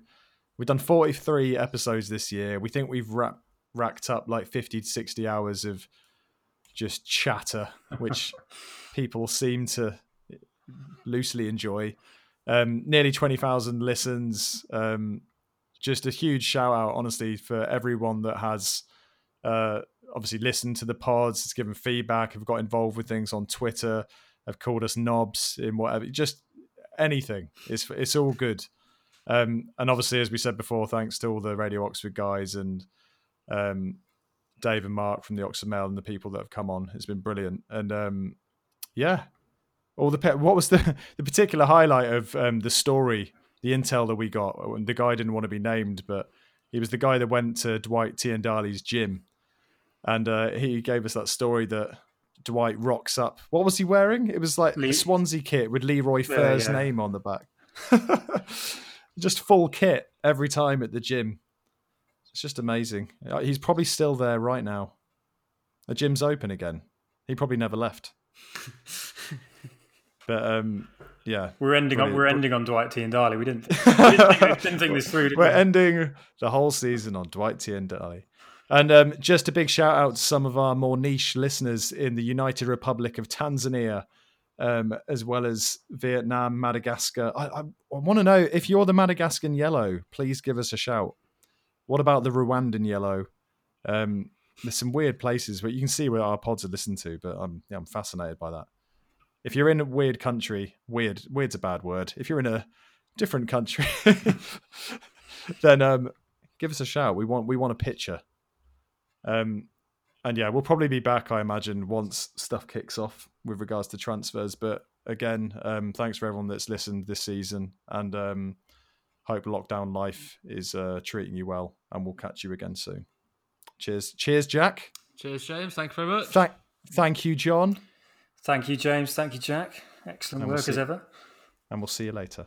we've done 43 episodes this year. We think we've wrapped, racked up like 50 to 60 hours of just chatter, which people seem to loosely enjoy. Um, nearly 20,000 listens. Um, just a huge shout out, honestly, for everyone that has uh, obviously listened to the pods, has given feedback, have got involved with things on Twitter, have called us knobs in whatever, just anything. It's it's all good. Um, and obviously, as we said before, thanks to all the Radio Oxford guys and um, Dave and Mark from the Oxford Mail and the people that have come on. It's been brilliant. And um, yeah, all the pe- what was the the particular highlight of um, the story, the intel that we got? The guy didn't want to be named, but he was the guy that went to Dwight Tiendalli's gym, and uh, he gave us that story that Dwight rocks up. What was he wearing? It was like Le- a Swansea kit with Leroy Yeah, Fer's yeah. name on the back. just full kit every time at the gym. It's just amazing. Uh, He's probably still there right now. The gym's open again. He probably never left. but um, yeah, We're ending on we're ending on Dwight Tiendalli. We didn't, we didn't, think, didn't think this through. We're we? ending the whole season on Dwight Tiendalli. And um, just a big shout out to some of our more niche listeners in the United Republic of Tanzania, um, as well as Vietnam, Madagascar. I, I, I want to know if you're the Madagascan yellow, please give us a shout. What about the Rwandan yellow? Um, there's some weird places but you can see where our pods are listened to, but I'm yeah, I'm fascinated by that. If you're in a weird country, weird weird's a bad word. If you're in a different country, then um, give us a shout. We want we want a picture. Um, and yeah, we'll probably be back, I imagine, once stuff kicks off with regards to transfers. But again, um, thanks for everyone that's listened this season, and um, hope lockdown life is uh, treating you well. And we'll catch you again soon. Cheers, cheers, Jack. Cheers, James. Thank you very much. Thank, thank you, John, Thank you, James. Thank you, Jack. Excellent And we'll work as ever. and we'll see you later.